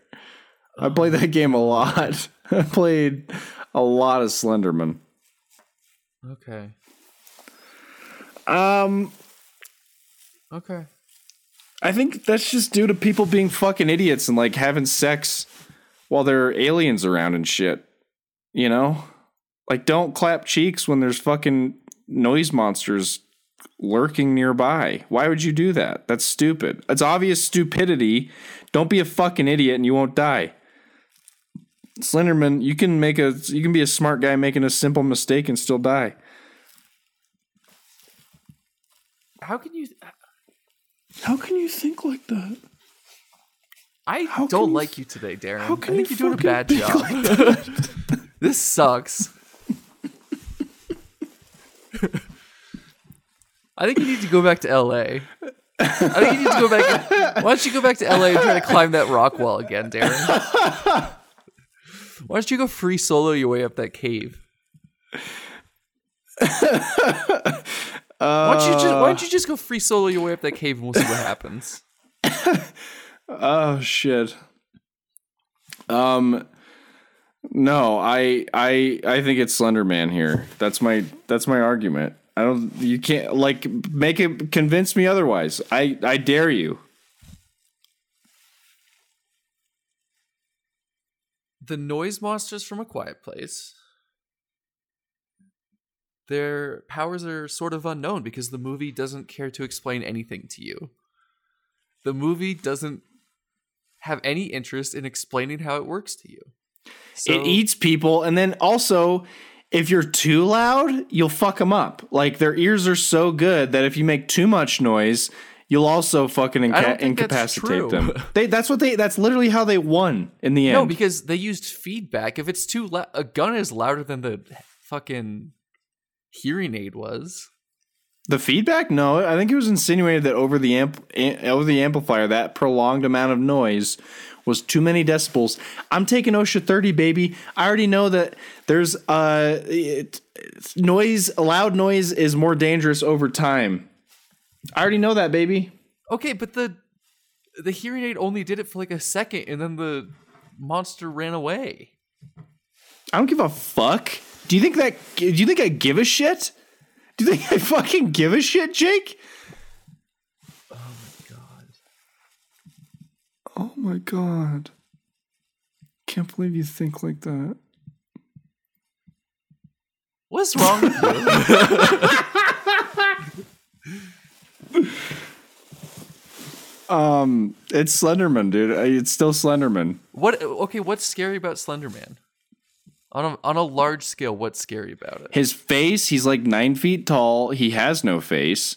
I played that game a lot. I played a lot of Slenderman. Okay. Um, Okay. I think that's just due to people being fucking idiots and like having sex while there are aliens around and shit. You know, like don't clap cheeks when there's fucking noise monsters lurking nearby. Why would you do that? That's stupid. It's obvious stupidity. Don't be a fucking idiot and you won't die. Slenderman, you can make a you can be a smart guy making a simple mistake and still die. How can you uh, How can you think like that? I How don't you- like you today, Darren. how I can think you you're doing a bad think job. this sucks. I think you need to go back to LA. I think you need to go back. Why don't you go back to LA and try to climb that rock wall again, Darren? Why don't you go free solo your way up that cave? why don't you just Why don't you just go free solo your way up that cave and we'll see what happens? Oh shit. Um no, I I I think it's Slender Man here. That's my that's my argument. I don't you can't like make it convince me otherwise. I I dare you. the noise monsters from a quiet place their powers are sort of unknown because the movie doesn't care to explain anything to you the movie doesn't have any interest in explaining how it works to you so, it eats people and then also if you're too loud, you'll fuck them up. Like their ears are so good that if you make too much noise, you'll also fucking inca- incapacitate them. They that's what they that's literally how they won in the end. no because they used feedback if it's too loud a gun is louder than the fucking hearing aid was The feedback? No, I think it was insinuated that over the amp over the amplifier, that prolonged amount of noise was too many decibels. I'm taking OSHA 30, baby. I already know that there's uh it, noise, loud noise is more dangerous over time. I already know that, baby. Okay, but the the hearing aid only did it for like a second, and then the monster ran away. I don't give a fuck. Do you think that? Do you think I give a shit? Do you think I fucking give a shit, Jake? Oh my god. Can't believe you think like that. what's wrong with you? Um, it's Slenderman, dude. Uh, It's still Slenderman. what? Okay, what's scary about Slenderman? On a on a large scale, what's scary about it? His face, he's like nine feet tall. He has no face.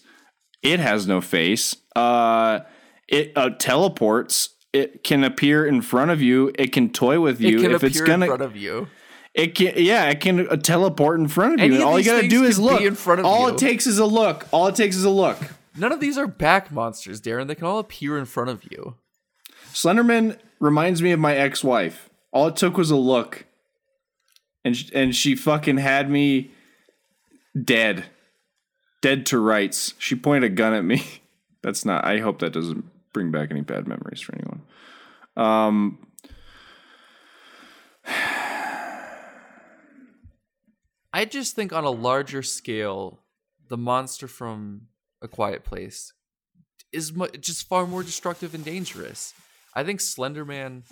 It has no face. Uh, it uh, teleports. It can appear in front of you. It can toy with you. it can if appear it's gonna, in front of you. it can. Yeah, it can uh, teleport in front of you. Any and of all you gotta do is look. in front of all you. it takes is a look. All it takes is a look. None of these are back monsters, Darren. They can all appear in front of you. Slenderman reminds me of my ex-wife. All it took was a look, and sh- and she fucking had me dead, dead to rights. She pointed a gun at me. That's not. I hope that doesn't bring back any bad memories for anyone. Um. I just think on a larger scale, the monster from A Quiet Place is mu- just far more destructive and dangerous. I think Slenderman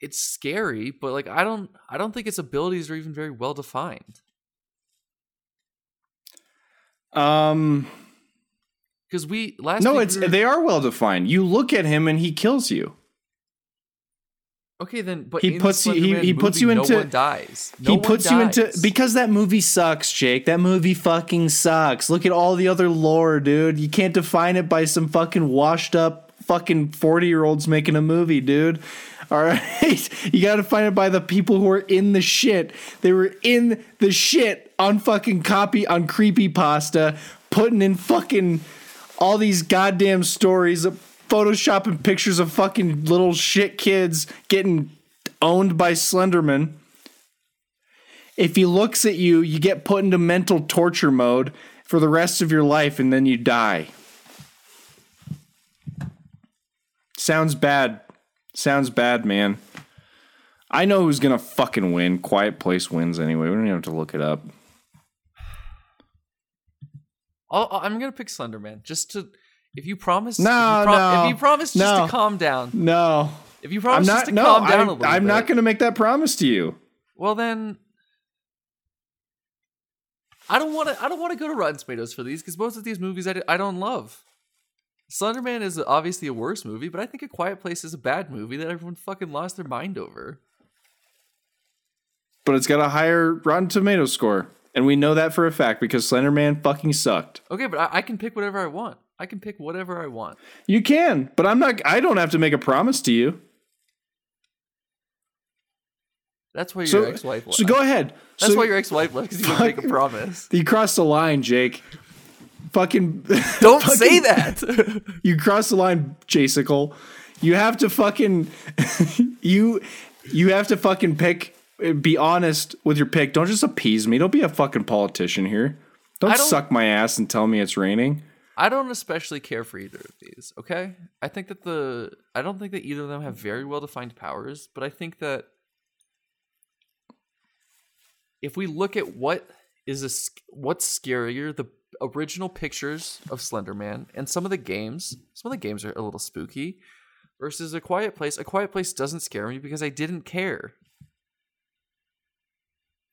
it's scary, but like I don't I don't think its abilities are even very well defined. Um. Because we last No, it's we were- they are well defined. You look at him and he kills you. okay then, but he puts you- he- he puts you into- no one dies. No he one puts you into because that movie sucks, Jake. That movie fucking sucks. Look at all the other lore, dude. You can't define it by some fucking washed up fucking 40 year olds making a movie, dude. All right. You got to find it by the people who are in the shit. They were in the shit on fucking copy on creepy pasta, putting in fucking all these goddamn stories of photoshopping pictures of fucking little shit kids getting owned by Slenderman if he looks at you, you get put into mental torture mode for the rest of your life and then you die. Sounds bad. Sounds bad, man. I know who's gonna fucking win. Quiet Place wins anyway. We don't even have to look it up. I'll, I'm gonna pick Slenderman just to. If you promise, No, if you, no, if you promise just no. to calm down, No, if you I'm promise just not. to No, calm down I'm, a little I'm not gonna make that promise to you. Well, then, I don't want to. I don't want to go to Rotten Tomatoes for these because most of these movies I don't love. Slenderman is obviously a worse movie, but I think A Quiet Place is a bad movie that everyone fucking lost their mind over. But it's got a higher Rotten Tomato score, and we know that for a fact because Slender Man fucking sucked. Okay, but I, I can pick whatever I want. I can pick whatever I want. You can, but I'm not. I don't have to make a promise to you. That's why your So, ex-wife. so go ahead. That's so why your ex-wife left because you wouldn't make a promise. you crossed the line, Jake. Fucking Don't fucking- say that. You crossed the line, Jasicle. You have to fucking you you have to fucking pick. Be honest with your pick. Don't just appease me. Don't be a fucking politician here. Don't, don't- suck my ass and tell me it's raining. I don't especially care for either of these. Okay, I think that the I don't think that either of them have very well defined powers, but I think that if we look at what is a what's scarier, the original pictures of Slenderman and some of the games, some of the games are a little spooky, versus A Quiet Place. A Quiet Place doesn't scare me because I didn't care.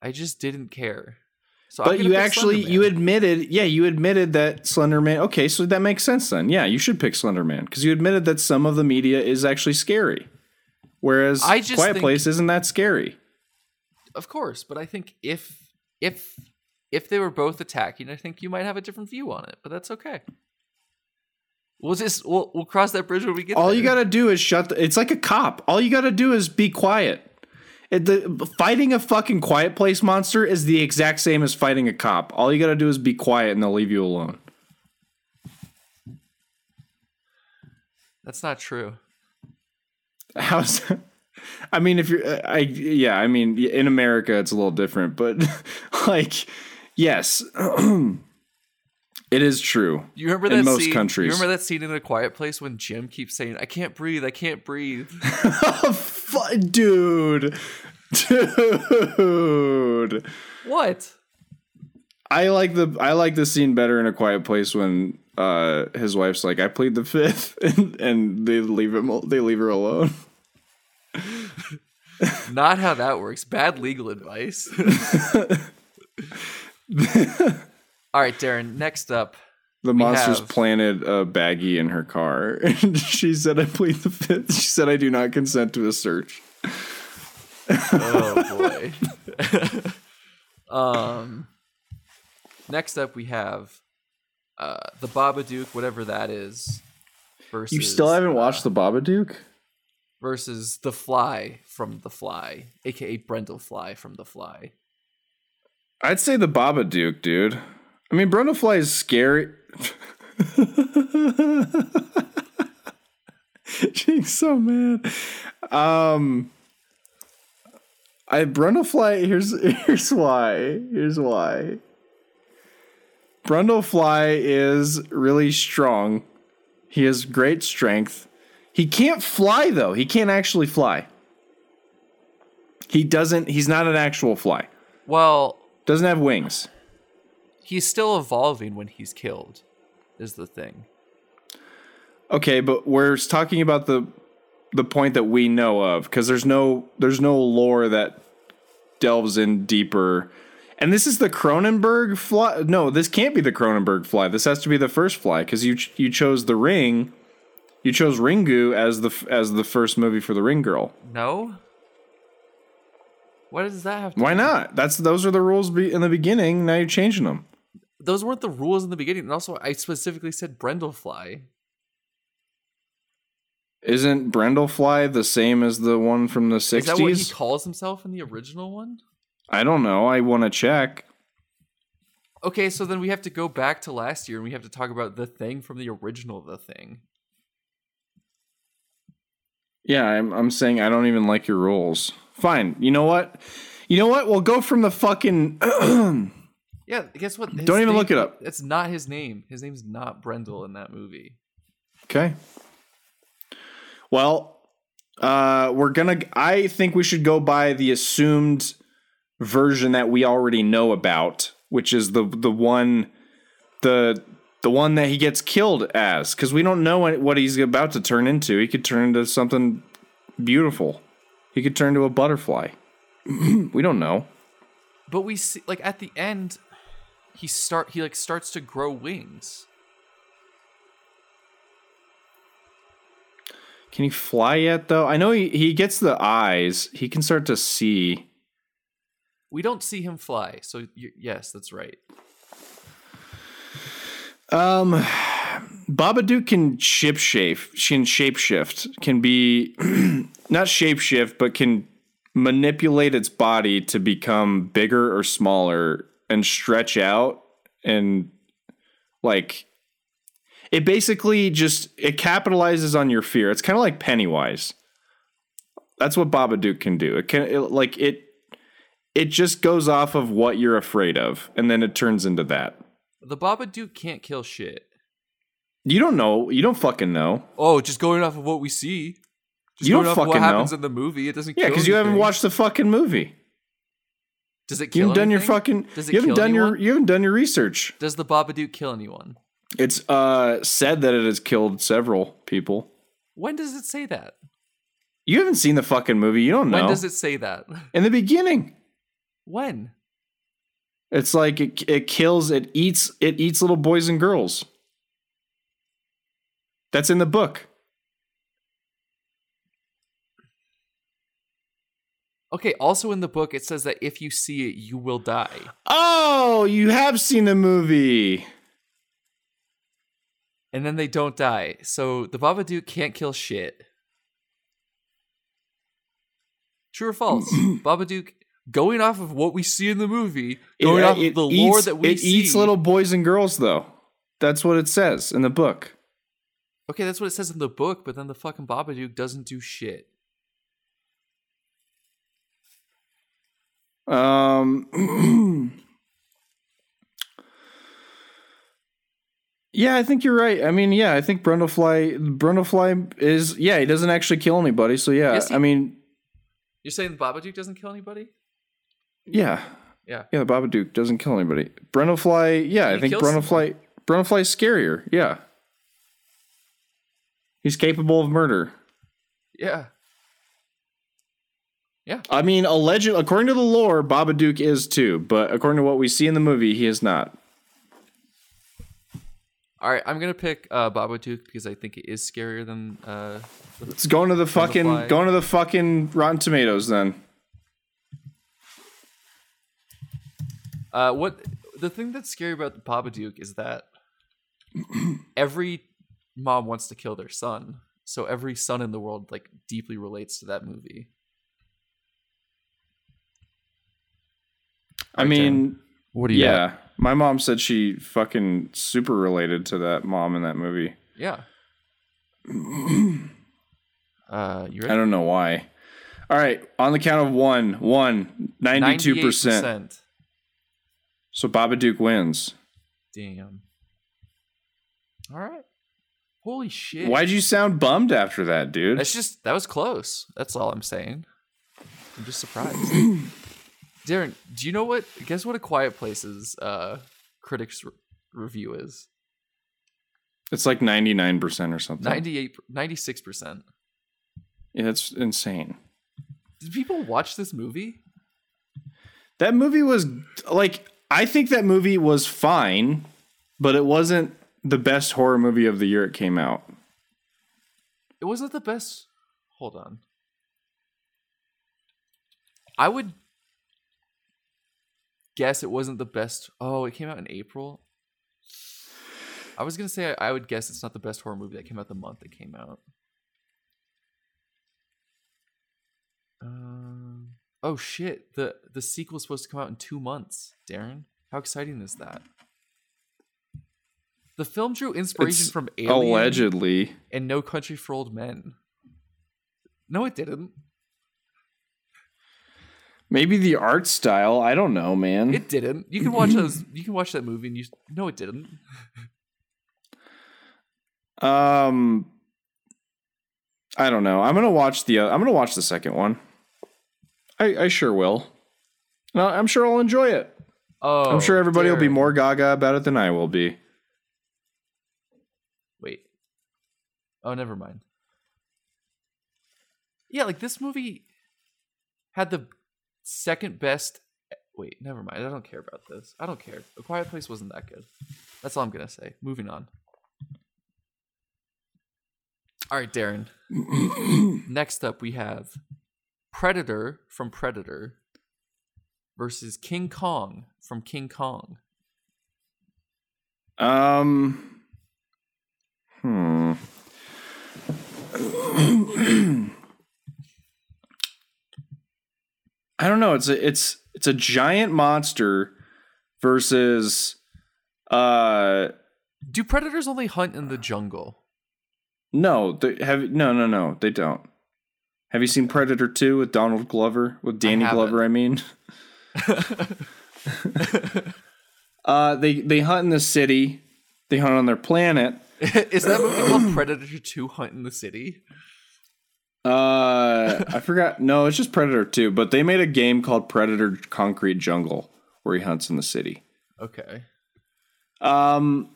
I just didn't care. So But you pick actually you admitted, yeah, you admitted that Slenderman. Okay, so that makes sense then. Yeah, you should pick Slenderman because you admitted that some of the media is actually scary, whereas I just Quiet think- Place isn't that scary. Of course, but I think if if if they were both attacking, I think you might have a different view on it. But that's okay. We'll just we'll we'll cross that bridge when we get All there. you got to do is shut. The, it's like a cop. All you got to do is be quiet. It, the fighting a fucking quiet place monster is the exact same as fighting a cop. All you got to do is be quiet, and they'll leave you alone. That's not true. How's? I mean, if you're, I yeah, I mean, in America it's a little different, but like, yes, it is true. You remember In that most scene? countries. You remember that scene in a quiet place when Jim keeps saying, "I can't breathe. I can't breathe." Fu- dude, dude. what? I like the I like the scene better in a quiet place when uh his wife's like I plead the fifth and, and they leave him they leave her alone. Not how that works. Bad legal advice. All right, Darren. Next up, The monsters have- planted a baggie in her car and she said I plead the fifth. She said I do not consent to a search. oh boy. um, next up we have uh, the Babadook, whatever that is. versus You still haven't uh, watched the Babadook? versus the Fly from the Fly, aka Brundle Fly from the Fly. I'd say the Babadook, dude. I mean, Brundlefly is scary. She's so mad. Um, I Brundlefly. Here's here's why. Here's why. Brundlefly is really strong. He has great strength. He can't fly though. He can't actually fly. He doesn't. He's not an actual fly. Well, Doesn't have wings. He's still evolving when he's killed. Is the thing. Okay, but we're talking about the the point that we know of because there's no there's no lore that delves in deeper. And this is the Cronenberg fly. No, this can't be the Cronenberg fly. This has to be the first fly because you ch- you chose the Ring. You chose Ringu as the f- as the first movie for the Ring Girl. No. What does that have? to Why do- not? That's those are the rules be- in the beginning. Now you're changing them. Those weren't the rules in the beginning, and also I specifically said Brundle-Fly. Isn't Brundlefly the same as the one from the Is that what he calls himself in the original one? I don't know. I want to check. Okay, so then we have to go back to last year and we have to talk about the thing from the original The Thing. Yeah, I'm I'm saying I don't even like your rules. Fine. You know what? You know what? We'll go from the fucking Yeah, guess what? His Don't even name- look it up. It's not his name. His name's not Brundle in that movie. Okay. Well, uh we're going to I think we should go by the assumed version that we already know about, which is the the one the the one that he gets killed as cuz we don't know what what he's about to turn into. He could turn into something beautiful. He could turn into a butterfly. we don't know. But we see like at the end he start he like starts to grow wings. Can he fly yet though? I know he, he gets the eyes. He can start to see. We don't see him fly. So y- yes, that's right. Um Babadook can ship shape can shapeshift. Can be not shapeshift, but can manipulate its body to become bigger or smaller and stretch out and like it basically just it capitalizes on your fear. It's kind of like Pennywise. That's what Babadook can do. It can it, like it it just goes off of what you're afraid of and then it turns into that. The Babadook can't kill shit. You don't know. You don't fucking know. Oh, just going off of what we see. Just You don't off of what fucking happens know. in the movie. It doesn't Yeah, because you haven't watched the fucking movie. Does it You haven't done your fucking. Does it you haven't kill done your. You haven't done your research. Does the Babadook kill anyone? It's uh said that it has killed several people. When does it say that? You haven't seen the fucking movie. You don't know. When does it say that? In the beginning, When? it's like it, it kills. It eats. It eats little boys and girls. That's in the book. Okay, also in the book it says that if you see it, you will die. Oh, you have seen the movie. And then they don't die. So the Babadook can't kill shit. True or false? Babadook, going off of what we see in the movie, uh, going off of the lore that we it see. eats little boys and girls, though. That's what it says in the book. Okay, that's what it says in the book, but then the fucking Babadook doesn't do shit. Um. yeah, I think you're right. I mean, yeah, I think Brundlefly, Brundlefly is yeah, he doesn't actually kill anybody. So yeah, Yes, he- I mean, You're saying the Babadook doesn't kill anybody? yeah, Yeah. yeah, the Babadook doesn't kill anybody. Brundlefly, yeah, I He think kills Brundlefly, Brundlefly's scarier. Yeah, he's capable of murder. Yeah. I mean, alleged according to the lore, Babadook is too, but according to what we see in the movie, he is not. All right, I'm gonna pick uh, Babadook because I think it is scarier than. Uh, the- It's going to the fucking Brundlefly. going to the fucking Rotten Tomatoes then. uh, what the thing that's scary about the Babadook is that every mom wants to kill their son. So every son in the world like deeply relates to that movie. I mean, What do you? yeah. My mom said she fucking super related to that mom in that movie. Yeah. uh, you I don't know why. All right, on the count of one, one, 92%. 98%. So Babadook wins. Damn. All right. Holy shit. Why'd you sound bummed after that, dude? That's just that was close. That's all I'm saying. I'm just surprised. Darren, do you know what? Guess what a Quiet Place's uh, critics re- review is? It's like 99% or something. 98, 96 percent. Yeah, that's insane. Did people watch this movie? That movie was like I think that movie was fine, but it wasn't the best horror movie of the year it came out. It wasn't the best. Hold on. I would guess it wasn't the best. Oh, it came out in April. I was gonna say I would guess it's not the best horror movie that came out the month it came out. Um. Oh shit! the The sequel is supposed to come out in two months. Darren, how exciting is that? The film drew inspiration It's from Alien Allegedly. and No Country for Old Men. No, it didn't. Maybe the art style, I don't know, man. It didn't. You can watch those. You can watch that movie, and you no, it didn't. um I don't know. I'm going to watch the uh, I'm to watch the second one. I I sure will. No, I'm sure I'll enjoy it. Oh, I'm sure everybody will be more gaga about it than I will be. Wait. Oh, never mind. Yeah, like this movie had the second best. Wait, never mind. I don't care about this. I don't care. A Quiet Place wasn't that good. That's all I'm gonna say. Moving on. All right, Darren. Next up, we have Predator from Predator versus King Kong from King Kong. Um. Hmm. I don't know. It's a it's it's a giant monster versus uh Do predators only hunt in the jungle? no they have no no no they don't. Have you seen Predator 2 with Donald Glover with Danny haven't. Glover I mean? Uh they they hunt in the city. They hunt on their planet. Is that movie called Predator 2 Hunt in the City? Uh, I forgot. No, it's just Predator 2, but they made a game called Predator Concrete Jungle where he hunts in the city. Okay. Um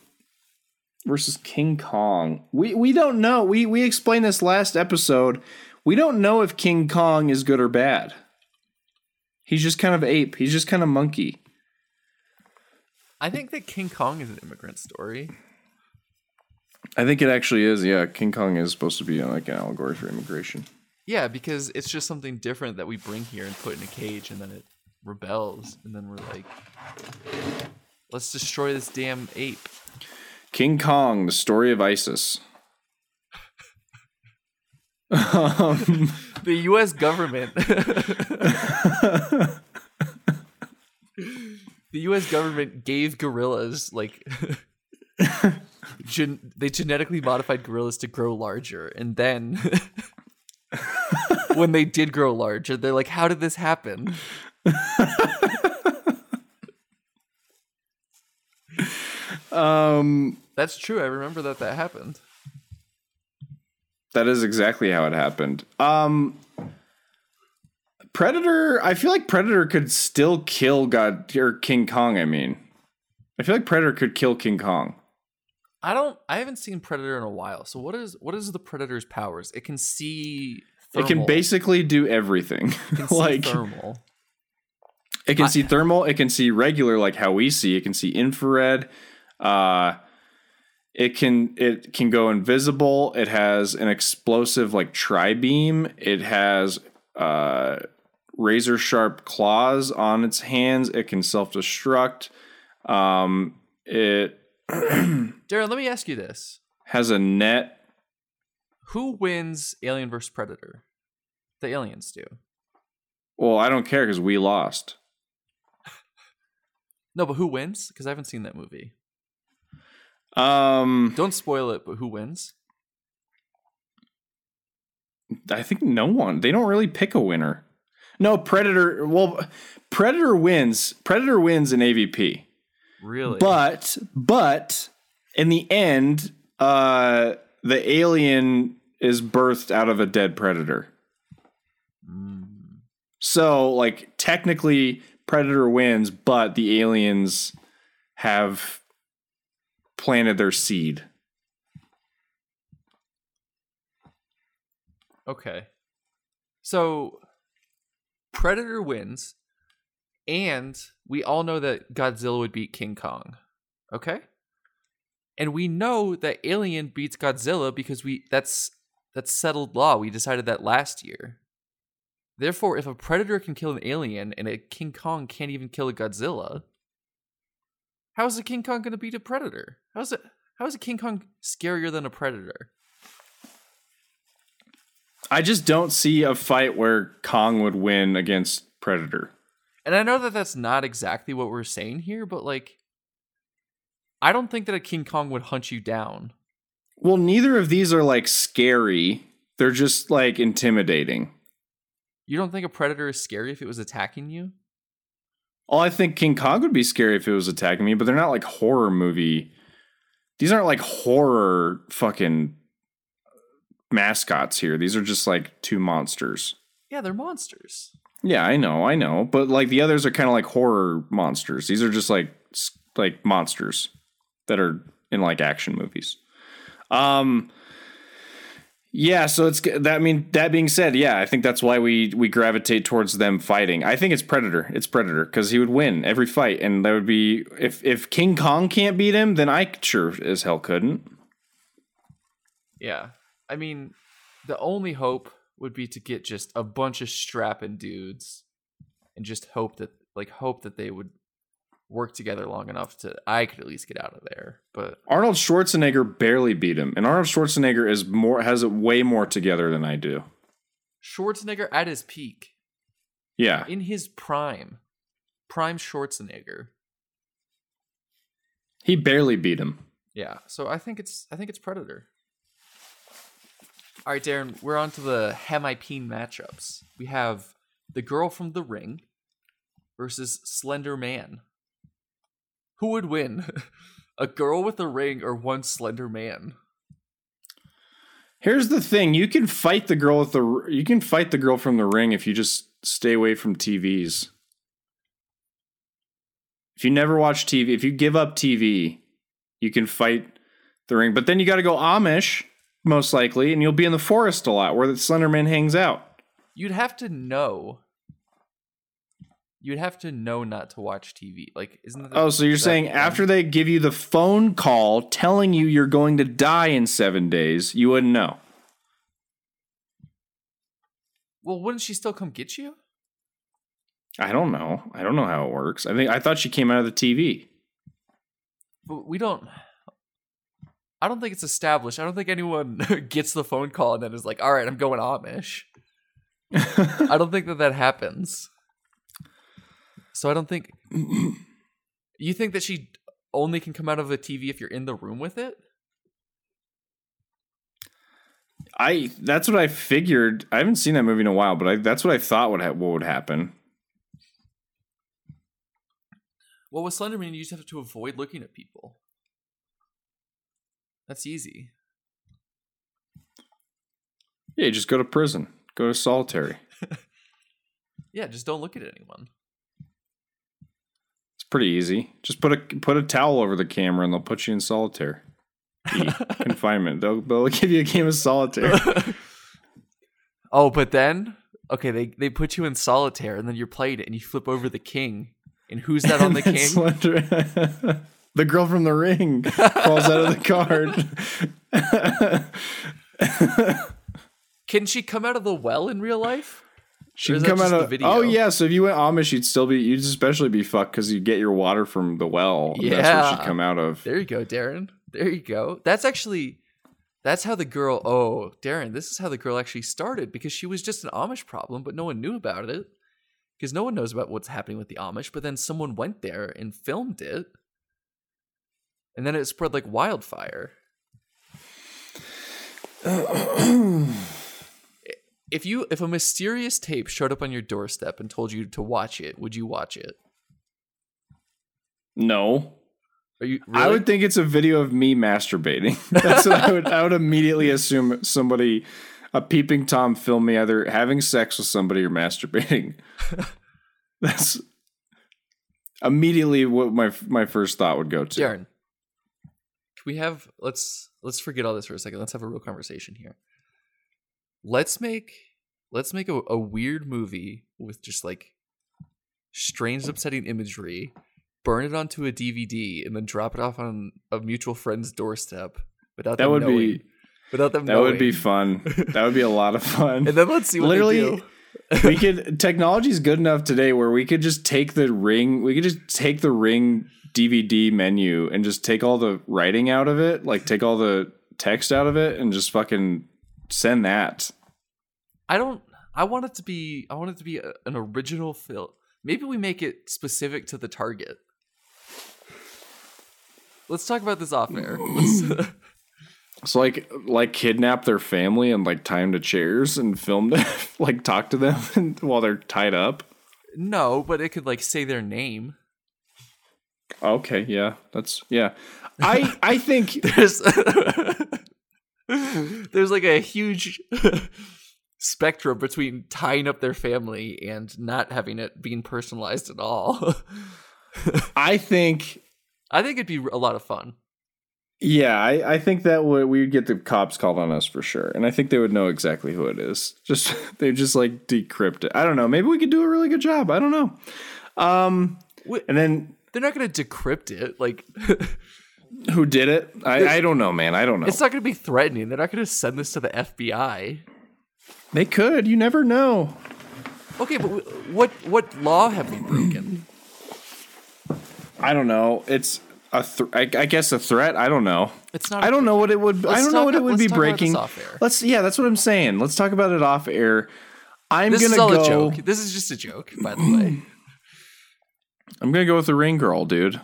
versus King Kong. We we don't know. We we explained this last episode. We don't know if King Kong is good or bad. He's just kind of ape. He's just kind of monkey. I think that King Kong is an immigrant story. I think it actually is. Yeah, King Kong is supposed to be like an allegory for immigration. Yeah, because it's just something different that we bring here and put in a cage and then it rebels and then we're like let's destroy this damn ape. King Kong, the story of ISIS. um, The US government The US government gave gorillas like gen- they genetically modified gorillas to grow larger and then when they did grow larger they're like how did this happen? um, That's true. I remember that that happened. That is exactly how it happened. Um Predator, I feel like Predator could still kill God or King Kong, I mean. I feel like Predator could kill King Kong. I don't I haven't seen Predator in a while. So what is what is the Predator's powers? It can see It can basically do everything. It can see like thermal. it can I- see thermal, it can see regular like how we see, it can see infrared. Uh it can it can go invisible. It has an explosive like tri beam. It has uh razor sharp claws on its hands. It can self destruct. Um, it Darren, let me ask you this. has a net. Who wins Alien vs Predator? The aliens do. Well, I don't care because we lost. No, but who wins? Because I haven't seen that movie. Um, Don't spoil it, but who wins? I think no one. They don't really pick a winner. No, Predator. Well, Predator wins. Predator wins in AVP. Really? But but in the end, uh, the alien is birthed out of a dead predator. Mm. So like technically, Predator wins, but the aliens have planted their seed. Okay. So Predator wins, and we all know that Godzilla would beat King Kong. Okay? And we know that Alien beats Godzilla because we that's that's settled law. We decided that last year. Therefore, if a predator can kill an alien and a King Kong can't even kill a Godzilla, how is a King Kong going to beat a predator? How's it how is a King Kong scarier than a predator? I just don't see a fight where Kong would win against Predator. And I know that that's not exactly what we're saying here, but like, I don't think that a King Kong would hunt you down. Well, neither of these are like scary. They're just like intimidating. You don't think a predator is scary if it was attacking you? Oh, I think King Kong would be scary if it was attacking me, but they're not like horror movie. These aren't like horror fucking mascots here. These are just like two monsters. Yeah, they're monsters. Yeah, I know, I know, but like the others are kind of like horror monsters. These are just like like monsters that are in like action movies. Um yeah, so it's that I mean that being said, yeah, I think that's why we we gravitate towards them fighting. I think it's Predator. It's Predator cuz he would win every fight and that would be if if King Kong can't beat him, then I sure as hell couldn't. Yeah. I mean, the only hope would be to get just a bunch of strapping dudes and just hope that, like, hope that they would work together long enough to, I could at least get out of there. But Arnold Schwarzenegger barely beat him, and Arnold Schwarzenegger is more has it way more together than I do. Schwarzenegger at his peak, Yeah. in his prime, prime Schwarzenegger. He barely beat him. Yeah, so I think it's I think it's Predator. All right, Darren, we're on to the Hemipene matchups. We have the girl from the ring versus Slender Man. Who would win? a girl with a ring or one slender man? Here's the thing: you can fight the girl with the you can fight the girl from the ring if you just stay away from TVs. If you never watch TV, if you give up TV, you can fight the ring. But then you got to go Amish, most likely, and you'll be in the forest a lot where the Slender Man hangs out. You'd have to know. You'd have to know not to watch TV. Like, isn't that? Oh, so you're saying thing? after they give you the phone call telling you you're going to die in seven days, you wouldn't know? Well, wouldn't she still come get you? I don't know. I don't know how it works. I think I thought she came out of the TV. But we don't. I don't think it's established. I don't think anyone gets the phone call and then is like, "All right, I'm going Amish." I don't think that that happens. So I don't think. You think that she only can come out of the TV if you're in the room with it? I that's what I figured. I haven't seen that movie in a while, but I, that's what I thought would ha- what would happen. Well, with Slenderman, you just have to avoid looking at people. That's easy. Yeah, just go to prison, go to solitary. Yeah, just don't look at anyone. It's pretty easy. Just put a put a towel over the camera, and they'll put you in solitaire E, confinement. They'll they'll give you a game of solitaire. oh, but then okay, they they put you in solitaire, and then you're played it, and you flip over the king, and who's that on the king? The girl from the ring falls out of the card. Can she come out of the well in real life? She can come out of. video? Oh yeah, so if you went Amish, you'd still be. You'd especially be fucked because you get your water from the well. and That's Yeah. she'd come out of. There you go, Darren. There you go. That's actually That's how the girl. Oh, Darren, this is how the girl actually started because she was just an Amish problem, but no one knew about it because no one knows about what's happening with the Amish. But then someone went there and filmed it, and then it spread like wildfire. if you if a mysterious tape showed up on your doorstep and told you to watch it, would you watch it? No. Are you? I would think it's a video of me masturbating. That's what I would. I would immediately assume somebody, a peeping tom, filmed me either having sex with somebody or masturbating. That's immediately what my my first thought would go to. Darren, we have let's let's forget all this for a second. Let's have a real conversation here. Let's make let's make a, a weird movie with just like strange, upsetting imagery. Burn it onto a DVD and then drop it off on a mutual friend's doorstep without That would knowing. be without them that knowing. would be fun. That would be a lot of fun. and then let's see what Literally, they do. We could technology is good enough today where we could just take the ring we could just take the ring dvd menu and just take all the writing out of it like take all the text out of it and just fucking send that I don't. I want it to be. I want it to be a, an original film. Maybe we make it specific to the target. Let's talk about this off air. So like like kidnap their family and like tie them to chairs and film them like talk to them while they're tied up no, but it could like say their name. okay yeah that's yeah i i think There's there's like a huge spectrum between tying up their family and not having it being personalized at all. i think I think it'd be a lot of fun. Yeah, I, I think that would we'd get the cops called on us for sure, and I think they would know exactly who it is. Just they just like decrypt it. I don't know. Maybe we could do a really good job. I don't know. Um, and then They're not going to decrypt it. Like who did it? I, I don't know, man. I don't know. it's not going to be threatening. They're not going to send this to the FBI. they could. You never know. Okay, but what what law have we broken? I don't know. It's a. Th- I, I guess a threat. I don't know. It's not. I don't know what it would. I Let's don't know what it would be talk about this breaking. Let's. Yeah, that's what I'm saying. Let's talk about it off air. I'm This gonna is all go. a joke. This is just a joke, by the way. I'm gonna go with the ring girl, dude.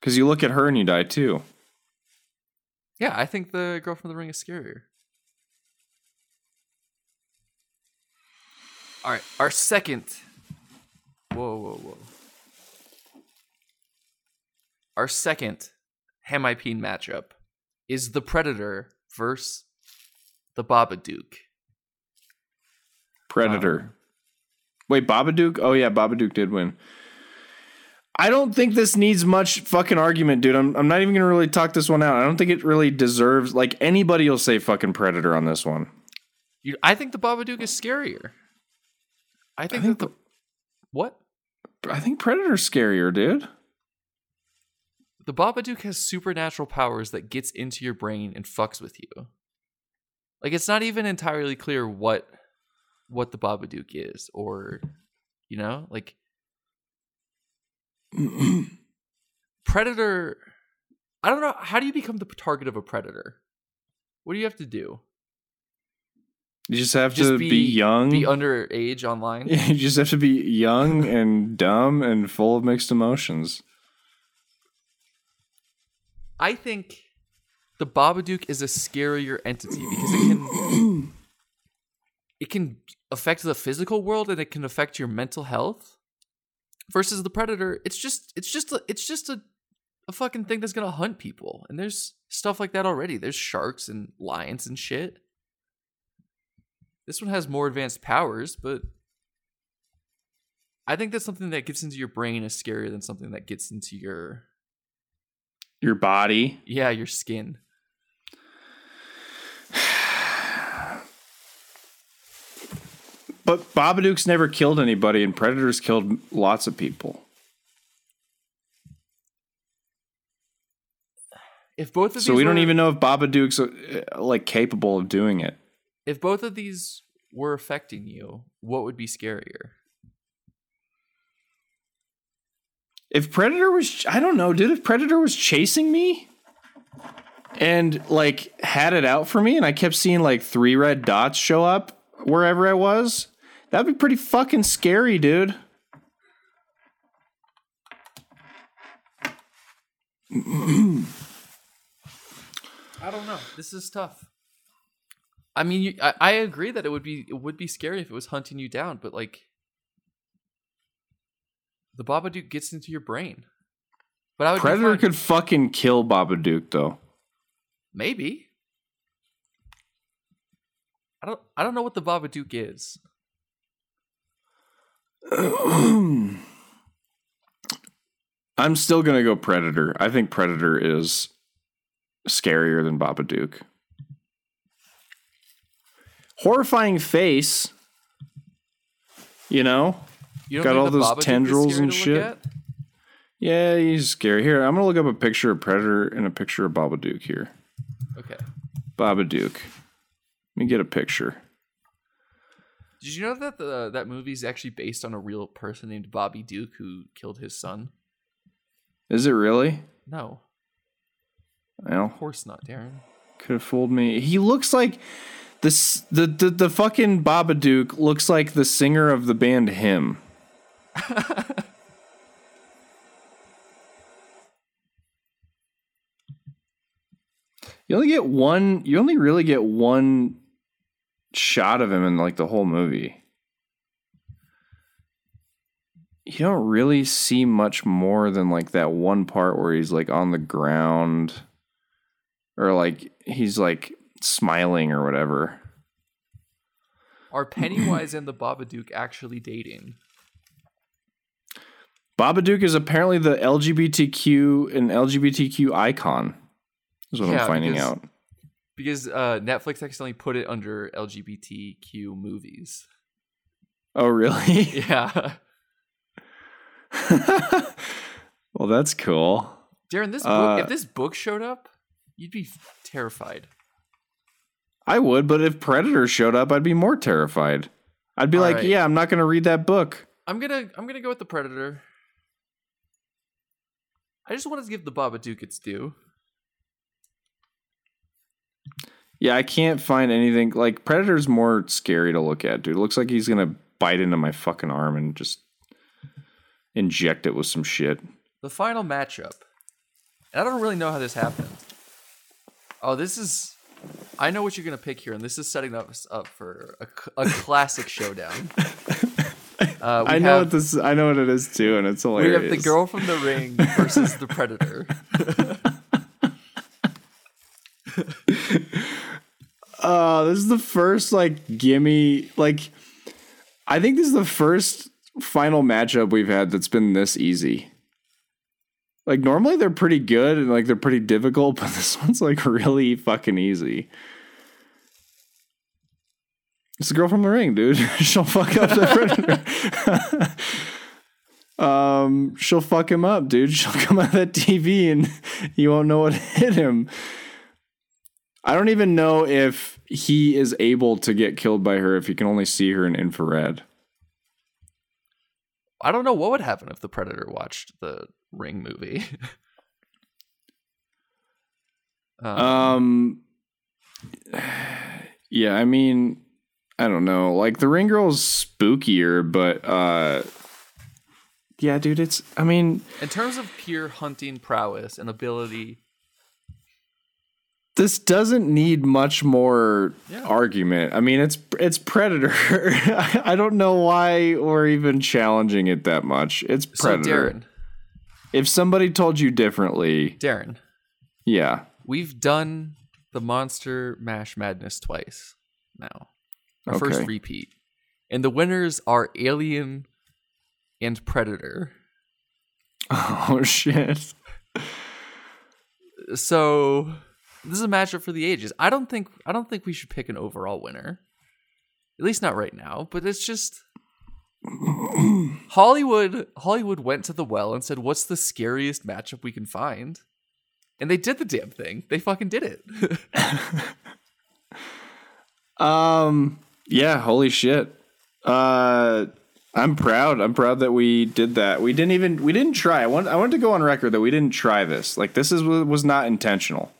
Because you look at her and you die too. Yeah, I think the girl from the ring is scarier. All right, our second. Whoa, whoa, whoa. Our second Hemipene matchup is the Predator versus the Babadook. Predator. Um, Wait, Babadook? Oh yeah, Babadook did win. I don't think this needs much fucking argument, dude. I'm I'm not even gonna really talk this one out. I don't think it really deserves like anybody will say fucking Predator on this one. You, I think the Babadook is scarier. I think, think that the what I think Predator's scarier, dude. The Babadook has supernatural powers that gets into your brain and fucks with you. Like it's not even entirely clear what what the Babadook is, or you know, like Predator. I don't know. How do you become the target of a predator? What do you have to do? You just have Just to be, be, young. be underage online. you just have to be young and dumb and full of mixed emotions. I think the Babadook is a scarier entity because it can it can affect the physical world and it can affect your mental health. Versus the Predator, it's just it's just a, it's just a a fucking thing that's gonna hunt people. And there's stuff like that already. There's sharks and lions and shit. This one has more advanced powers, but I think that something that gets into your brain is scarier than something that gets into your Your body. yeah, your skin. But Babadook's never killed anybody and Predator's killed lots of people. If both of So we don't even know if Babadook's uh, like capable of doing it. if both of these were affecting you, what would be scarier? If Predator was, I don't know, dude. If Predator was chasing me, and like had it out for me and I kept seeing like three red dots show up wherever I was, that'd be pretty fucking scary, dude. I don't know. This is tough. I mean, you, I, I agree that it would be it would be scary if it was hunting you down, but like the Babadook gets into your brain. But I would Predator could fucking kill Babadook though. maybe. I don't. I don't know what the Babadook is. I'm still gonna go Predator. I think Predator is scarier than Babadook. Horrifying face. You know? You Got all those Babadook tendrils and shit. Yeah, he's scary. Here, I'm gonna look up a picture of Predator and a picture of Babadook here. Okay. Babadook. Let me get a picture. Did you know that the that movie is actually based on a real person named Bobby Duke who killed his son? Is it really? No, Well, of course not, Darren. could have fooled me. He looks like this the, the the fucking Babadook looks like the singer of the band HIM. You only get one you only really get one shot of him in like the whole movie. You don't really see much more than like that one part where he's like on the ground or like he's like smiling or whatever. Are Pennywise and the Babadook actually dating? Babadook is apparently the LGBTQ and LGBTQ icon. Is what Yeah, I'm finding because- out. Because uh, Netflix accidentally put it under LGBTQ movies. Oh, really? Yeah, well, that's cool. Darren, this book, Uh, if this book showed up, you'd be terrified. I would, but if Predator showed up, I'd be more terrified. I'd be All like, right. yeah, I'm not going to read that book. I'm gonna I'm gonna go with the Predator. I just wanted to give the Babadook its due. Yeah, I can't find anything like Predator's more scary to look at, dude. It looks like he's to bite into my fucking arm and just inject it with some shit. The final matchup. And I don't really know how this happened. Oh, this is. I know what you're gonna pick here, and this is setting us up for a classic showdown. Uh, I know have, what this I know what it is too and it's hilarious. we have the girl from the ring versus the predator. Uh, this is the first like gimme like I think this is the first final matchup we've had that's been this easy. Like normally they're pretty good and like they're pretty difficult, but this one's like really fucking easy. It's the girl from the ring, dude. she'll fuck up the predator. um, she'll fuck him up, dude. She'll come out of that TV and you won't know what hit him. I don't even know if he is able to get killed by her if he can only see her in infrared. I don't know what would happen if the predator watched the ring movie. um, Um Yeah, I mean, I don't know. Like the ring girl's spookier, but uh yeah, dude, it's I mean, in terms of pure hunting prowess and ability, this doesn't need much more Yeah. argument. I mean, it's it's Predator. I, I don't know why we're even challenging it that much. It's Predator. so Darren, if somebody told you differently, Darren, yeah. we've done the Monster Mash Madness twice now. Our first repeat. And the winners are Alien and Predator. Oh shit. So this is a matchup for the ages. I don't think I don't think we should pick an overall winner. At least not right now, but it's just Hollywood Hollywood went to the well and said, "What's the scariest matchup we can find?" And they did the damn thing. They fucking did it. Um yeah, holy shit. Uh I'm proud. I'm proud that we did that. We didn't even we didn't try. I want I wanted to go on record that we didn't try this. Like this is was not intentional.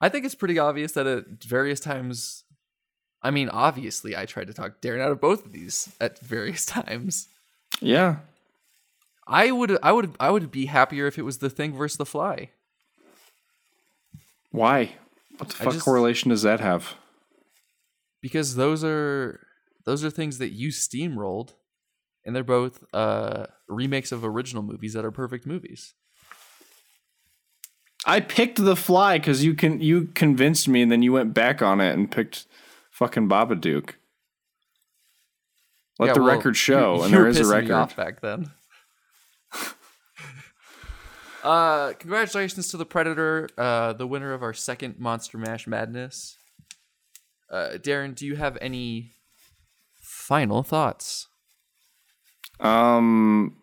I think it's pretty obvious that at various times, I mean, obviously, I tried to talk Darren out of both of these at various times. Yeah. I would, I would, I would be happier if it was the Thing versus the Fly. Why? What the I fuck just- correlation does that have? Because those are those are things that you steamrolled and they're both uh remakes of original movies that are perfect movies I picked the fly because you can you convinced me, and then you went back on it and picked fucking Babadook. Let Yeah, the well, record show, you- and you there is a record. back then uh congratulations to the predator uh the winner of our second monster mash madness uh darren do you have any final thoughts Um,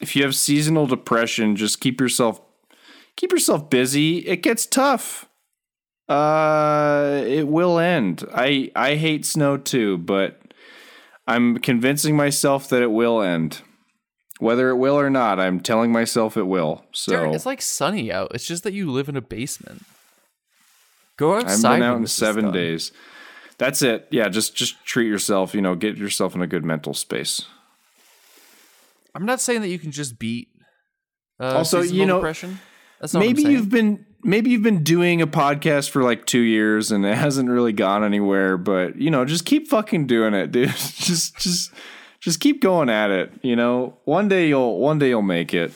if you have seasonal depression, just keep yourself keep yourself busy. It gets tough. Uh, it will end. I I hate snow too, but I'm convincing myself that it will end. Whether it will or not, I'm telling myself it will. So Darren, it's like sunny out it's just that you live in a basement go outside. I've been out in seven days. That's it. Yeah, just just treat yourself. You know, get yourself in a good mental space. I'm not saying that you can just beat. Uh, Also, you know, depression. That's not maybe you've been maybe you've been doing a podcast for like two years and it hasn't really gone anywhere. But you know, just keep fucking doing it, dude. just just just keep going at it. You know, one day you'll one day you'll make it.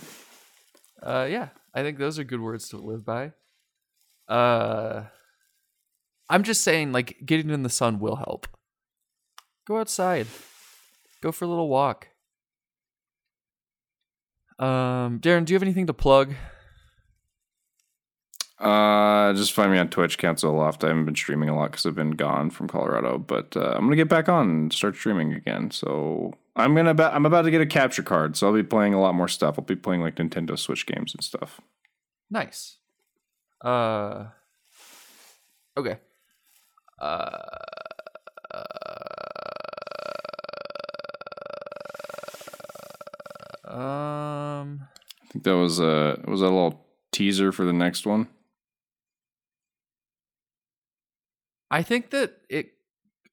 Uh, yeah, I think those are good words to live by. Uh, I'm just saying, like, getting in the sun will help. Go outside. Go for a little walk. Um, Darren, do you have anything to plug? Uh, just find me on Twitch, Cancel Loft. I haven't been streaming a lot because I've been gone from Colorado, but uh, I'm gonna get back on and start streaming again. So I'm gonna ba- I'm about to get a capture card, so I'll be playing a lot more stuff. I'll be playing like Nintendo Switch games and stuff. Nice. Uh, okay. Uh, um, I think that was a was that a little teaser for the next one. I think that it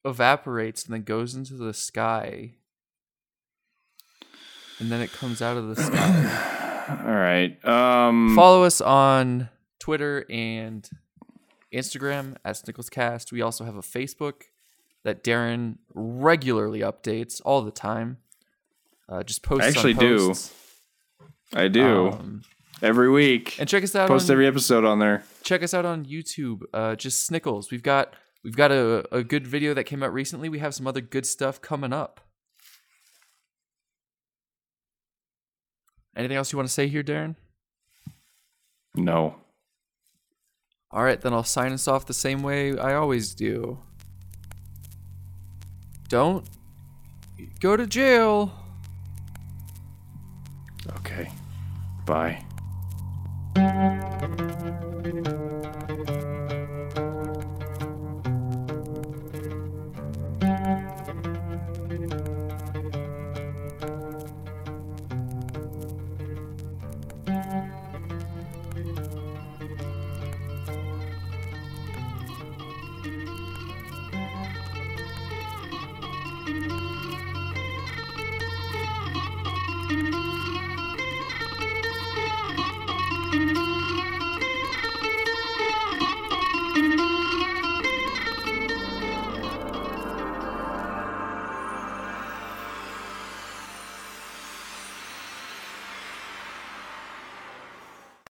evaporates and then goes into the sky, and then it comes out of the sky. All right. Um, Follow us on Twitter and Instagram at SnicklesCast. We also have a Facebook that Darren regularly updates all the time. Uh, just posts. I actually do. I do Um, every week. and check us out. Post on, every episode on there. check us out on YouTube. Uh, just Snickles. We've got we've got a, a good video that came out recently. We have some other good stuff coming up. Anything else you want to say here, Darren? No. All right, then I'll sign us off the same way I always do. Don't go to jail. Okay. Bye.